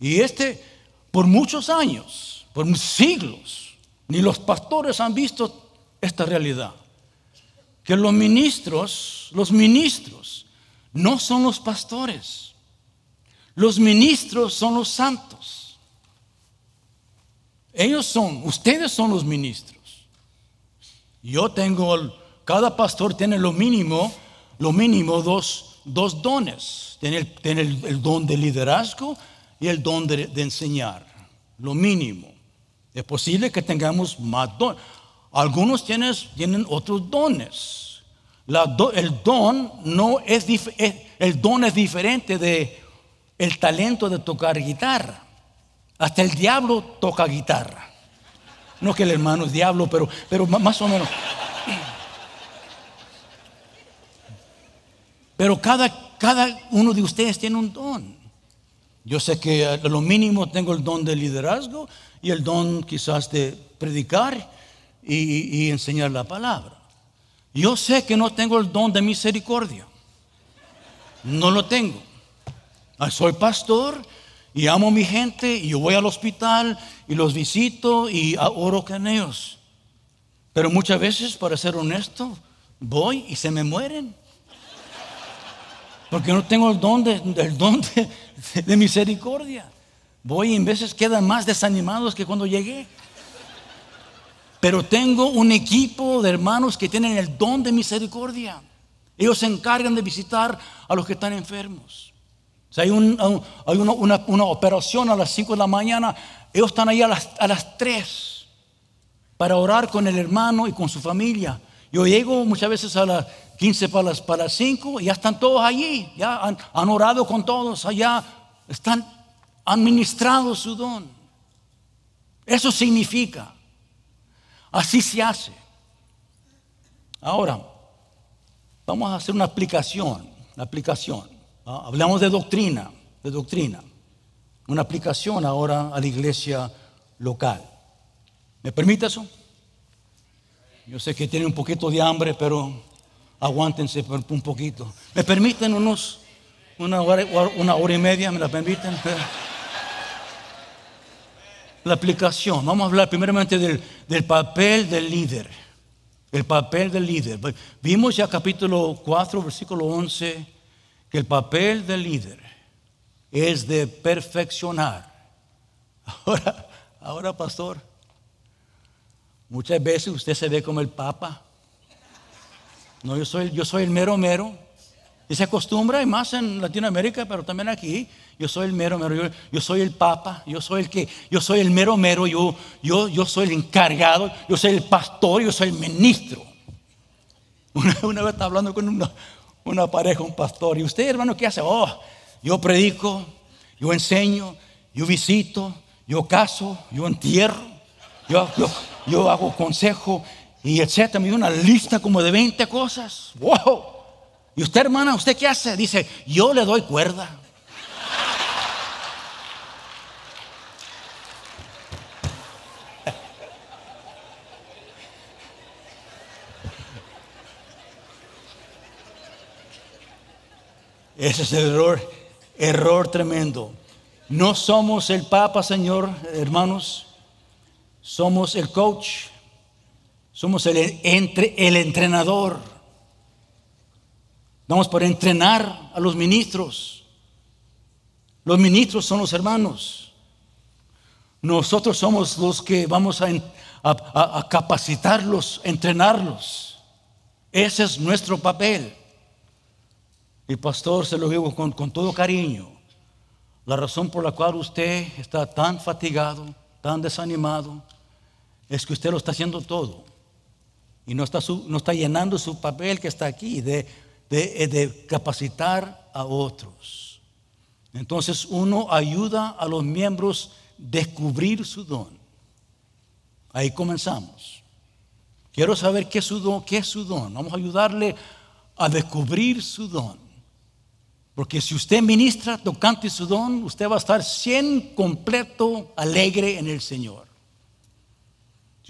Y este, por muchos años, por siglos, ni los pastores han visto esta realidad. que los ministros, los ministros, no son los pastores. Los ministros son los santos. Ellos son, ustedes son los ministros. Yo tengo, cada pastor tiene lo mínimo, lo mínimo dos, dos dones. Tiene, el, don de liderazgo y el don de, enseñar. Lo mínimo. Es posible que tengamos más dones. Algunos tienen, tienen otros dones. el don no es, el don es diferente de el talento de tocar guitarra. Hasta el diablo toca guitarra. No que el hermano es diablo, pero, pero más o menos. Pero cada, cada uno de ustedes tiene un don. Yo sé que a lo mínimo tengo el don de liderazgo y el don quizás de predicar y, enseñar la palabra. Yo sé que no tengo el don de misericordia. No lo tengo. Ah, soy pastor y amo a mi gente y yo voy al hospital y los visito y oro con ellos. Pero muchas veces, para ser honesto, voy y se me mueren. Porque no tengo el don de, don de misericordia. Voy y en veces quedan más desanimados que cuando llegué. Pero tengo un equipo de hermanos que tienen el don de misericordia. Ellos se encargan de visitar a los que están enfermos. Si hay, una, operación a las 5 de la mañana, ellos están ahí a las, a las 3 para orar con el hermano y con su familia. Yo llego muchas veces a las 15 para las, para 5 y ya están todos allí, ya han, han orado con todos allá, están administrado su don. Eso significa Así se hace. Ahora, vamos a hacer una aplicación, una aplicación. Hablamos de doctrina, de doctrina. Una aplicación ahora a la iglesia local. ¿Me permite eso? Yo sé que tienen un poquito de hambre, pero aguántense un poquito. ¿Me permiten unos, una hora, una hora y media? ¿Me la permiten? la aplicación. Vamos a hablar primeramente del, papel del líder. El papel del líder. Vimos ya capítulo 4, versículo 11, que el papel del líder es de perfeccionar. Ahora, ahora, pastor, muchas veces usted se ve como el papa. No, yo soy, yo soy el mero mero. Y se acostumbra, y más en Latinoamérica, pero también aquí, yo soy el mero mero, yo, soy el papa, yo soy el que, yo soy el mero mero, yo, yo, yo soy el encargado, yo soy el pastor, yo soy el ministro. Una, vez estaba hablando con una, una, pareja, un pastor, y usted, hermano, ¿qué hace? Oh, yo predico, yo enseño, yo visito, yo caso, yo entierro, yo, yo, yo hago consejo, y etcétera. Me dio una lista como de 20 cosas. ¡Wow! Y usted, hermana, ¿usted qué hace? Dice, yo le doy cuerda. Ese es el error, error tremendo. No somos el Papa, Señor, hermanos. Somos el coach. Somos el, entre, el entrenador. Vamos para entrenar a los ministros. Los ministros son los hermanos. Nosotros somos los que vamos a, capacitarlos, entrenarlos. Ese es nuestro papel. Y pastor, se lo digo con, con todo cariño. La razón por la cual usted está tan fatigado, tan desanimado, es que usted lo está haciendo todo. Y no está, no está llenando su papel que está aquí de de, capacitar a otros. Entonces uno ayuda a los miembros a descubrir su don. Ahí comenzamos. Quiero saber qué es su don, qué es su don. Vamos a ayudarle a descubrir su don. Porque si usted ministra tocante su don, usted va a estar 100 completo, alegre en el Señor.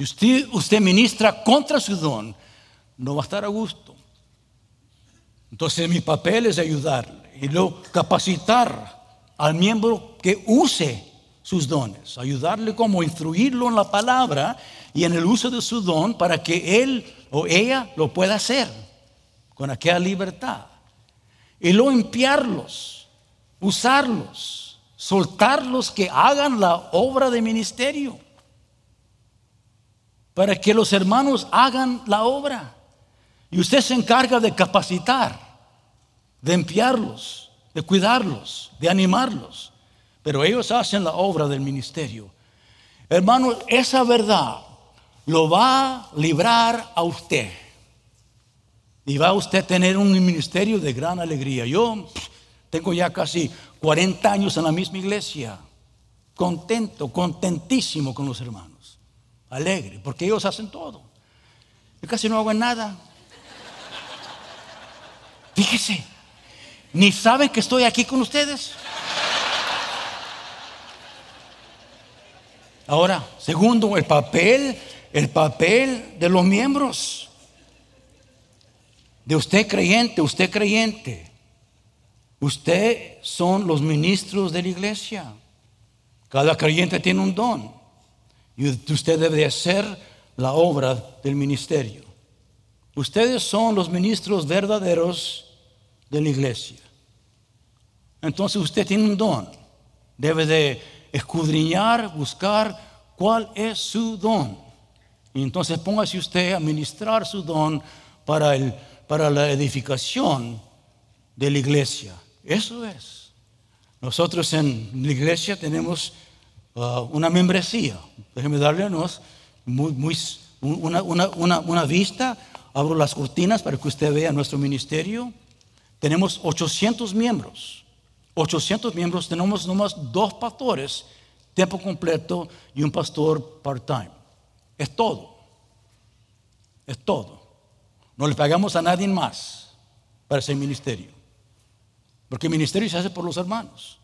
Si usted, usted ministra contra su don, no va a estar a gusto. Entonces mi papel es ayudarle y luego capacitar al miembro que use sus dones, ayudarle como instruirlo en la palabra y en el uso de su don para que él o ella lo pueda hacer. con aquella libertad. Y luego enviarlos, usarlos, soltarlos que hagan la obra de ministerio. Para que los hermanos hagan la obra. Y usted se encarga de capacitar, de enviarlos, de cuidarlos, de animarlos. Pero ellos hacen la obra del ministerio. Hermano, esa verdad lo va a librar a usted. Y va a usted tener un ministerio de gran alegría. Yo tengo ya casi 40 años en la misma iglesia. Contento, contentísimo con los hermanos. Alegre, porque ellos hacen todo. Yo casi no hago nada. Fíjese, ni saben que estoy aquí con ustedes. Ahora, segundo, el papel, el papel de los miembros. De usted creyente, usted creyente. Usted son los ministros de la iglesia. Cada creyente tiene un don. Y usted debe hacer la obra del ministerio. Ustedes son los ministros verdaderos de la iglesia. Entonces usted tiene un don. Debe de escudriñar, buscar cuál es su don. Y entonces póngase usted a ministrar su don para, el, para la edificación de la iglesia. Eso es. Nosotros en la iglesia tenemos uh, una membresía. Déjeme darle muy, muy, una, una, una vista. Abro las cortinas para que usted vea nuestro ministerio. Tenemos 800 miembros. 800 miembros, tenemos nomás dos pastores, tiempo completo, y un pastor part-time. Es todo. Es todo. No le pagamos a nadie más para ese ministerio. Porque el ministerio se hace por los hermanos.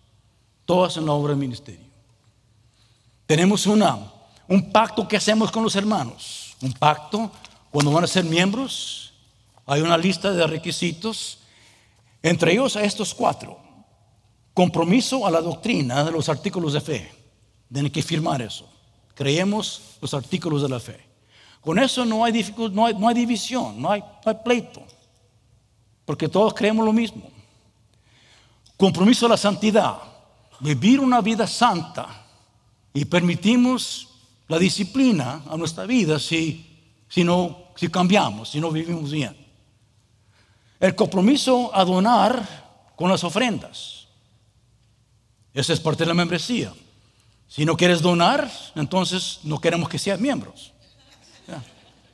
Todos hacen la obra del ministerio. Tenemos una, un pacto que hacemos con los hermanos. Un pacto, cuando van a ser miembros, hay una lista de requisitos. Entre ellos a estos cuatro compromiso a la doctrina de los artículos de fe. Tienen que firmar eso. Creemos los artículos de la fe. Con eso no hay, no no hay división, no hay, no hay pleito, porque todos creemos lo mismo. Compromiso a la santidad, vivir una vida santa y permitimos la disciplina a nuestra vida si, si, no, si cambiamos, si no vivimos bien. El compromiso a donar con las ofrendas. Esa es parte de la membresía. Si no quieres donar, entonces no queremos que seas miembros.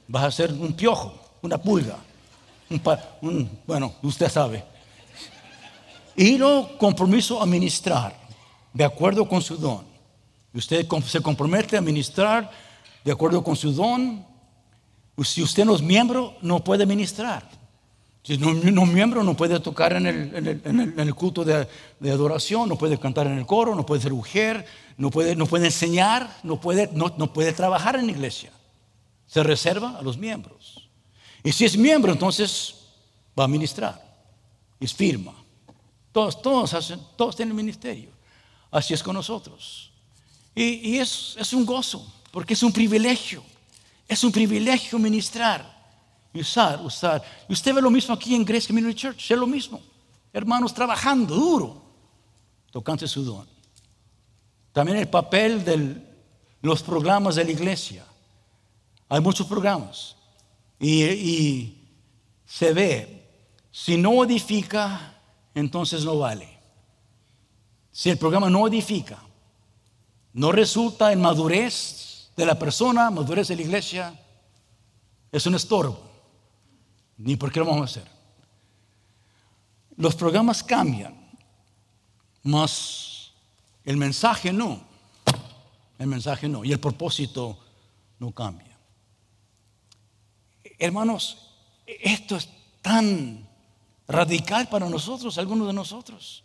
Vas a ser un piojo, una pulga. bueno, usted sabe. Y lo compromiso a ministrar de acuerdo con su don. Usted se compromete a ministrar de acuerdo con su don. Si usted no es miembro, no puede ministrar. Si no, un miembro no puede tocar en el, culto de, adoración, no puede cantar en el coro, no puede ser mujer, no puede, no puede enseñar, no puede, no, puede trabajar en la iglesia. Se reserva a los miembros. Y si es miembro, entonces va a ministrar. Es firma. Todos, todos, hacen, todos tienen ministerio. Así es con nosotros. Y, es, un gozo, porque es un privilegio. Es un privilegio ministrar y usar, usar. Y usted ve lo mismo aquí en Grace Community Church, es lo mismo. Hermanos trabajando duro, tocante su don. También el papel de los programas de la iglesia. Hay muchos programas. Y, y se ve, si no edifica, entonces no vale. Si el programa no edifica, no resulta en madurez de la persona, madurez de la iglesia, es un estorbo ni por qué lo vamos a hacer. Los programas cambian, mas el mensaje no. El mensaje no. Y el propósito no cambia. Hermanos, esto es tan radical para nosotros, algunos de nosotros.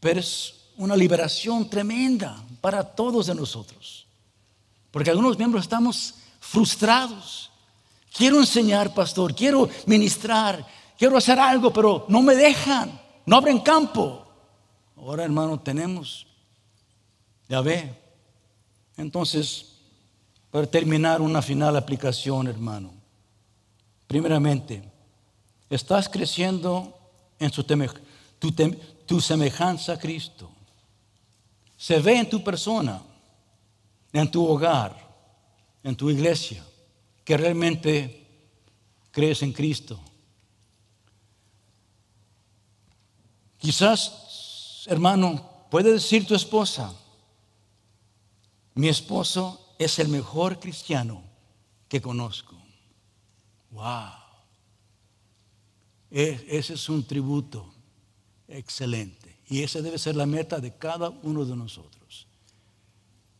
Pero es una liberación tremenda para todos de nosotros. Porque algunos miembros estamos frustrados Quiero enseñar, pastor, quiero ministrar, quiero hacer algo, pero no me dejan, no abren campo. Ahora, hermano, tenemos, ya ve. Entonces, para terminar una final aplicación, hermano. Primeramente, estás creciendo en su tu, tu semejanza a Cristo. Se ve en tu persona, en tu hogar, en tu iglesia, que realmente crees en Cristo. Quizás, hermano, puede decir tu esposa, mi esposo es el mejor cristiano que conozco. Wow. E, ese es un tributo excelente. Y esa debe ser la meta de cada uno de nosotros.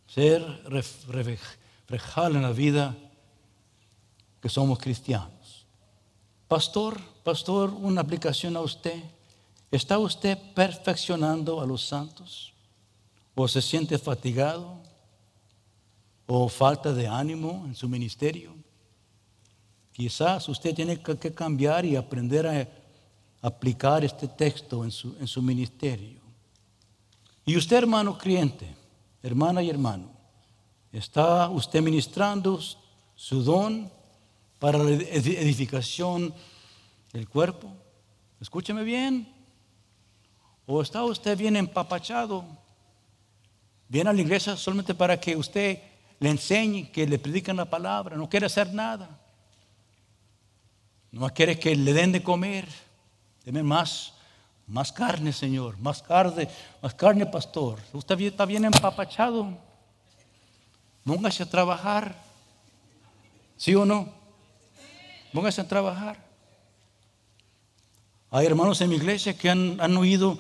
Ser reflejar en la vida que somos cristianos. Pastor, pastor, una aplicación a usted. ¿Está usted perfeccionando a los santos? ¿O se siente fatigado? ¿O falta de ánimo en su ministerio? Quizás usted tiene que cambiar y aprender a aplicar este texto en su, en su ministerio. Y usted, hermano creyente, hermana y hermano, ¿está usted ministrando su don para la edificación del cuerpo? Escúcheme bien. ¿O está usted bien empapachado? Viene a la iglesia solamente para que usted le enseñe, que le predican la palabra, no quiere hacer nada. No quiere que le den de comer. Deme más, más carne, Señor, más carne, más carne, pastor. Usted está bien empapachado. Póngase a trabajar. ¿Sí o no? Póngase a trabajar. Hay hermanos en mi iglesia que han, han oído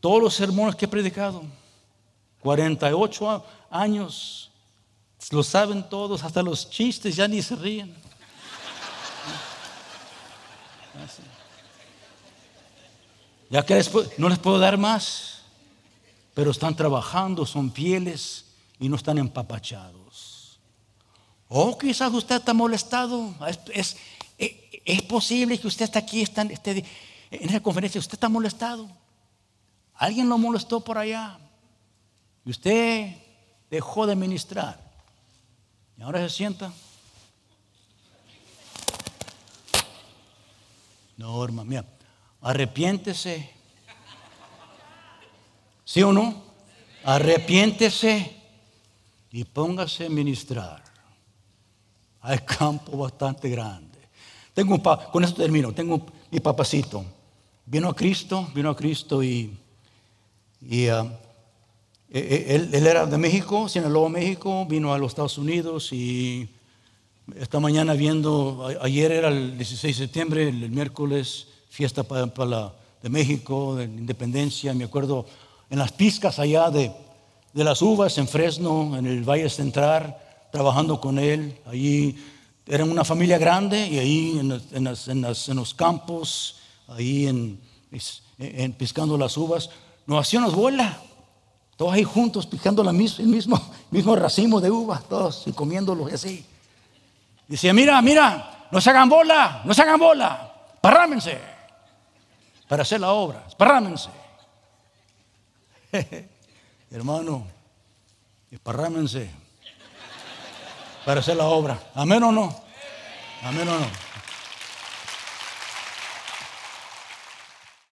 todos los sermones que he predicado. 48 años. Lo saben todos, hasta los chistes ya ni se ríen. Ya que no les puedo dar más, pero están trabajando, son fieles y no están empapachados. O quizás usted está molestado. Es, es, posible que usted está aquí, está, esté en esa conferencia, usted está molestado. Alguien lo molestó por allá. Y usted dejó de ministrar. Y ahora se sienta. No, hermano, mira, arrepiéntese. ¿Sí o no? Arrepiéntese y póngase a ministrar. Hay campo bastante grande. Tengo un con esto termino. Tengo mi papacito. Vino a Cristo, vino a Cristo y, y uh, e, e, él, él, era de México, Sinaloa, México, vino a los Estados Unidos y esta mañana viendo, ayer era el 16 de septiembre, el, miércoles, fiesta para, la, de México, de independencia, me acuerdo en las piscas allá de, de, las uvas en Fresno, en el Valle Central, trabajando con él. Allí eran una familia grande y ahí en, en, los campos, ahí en, piscando las uvas, nos hacíamos bola. Todos ahí juntos picando el mismo, mismo racimo de uvas, todos y comiéndolo así. Decía, mira, mira, no se hagan bola, no se hagan bola, parrámense para hacer la obra, parrámense. Hermano, parrámense para hacer la obra. Amén o no. Amén o no.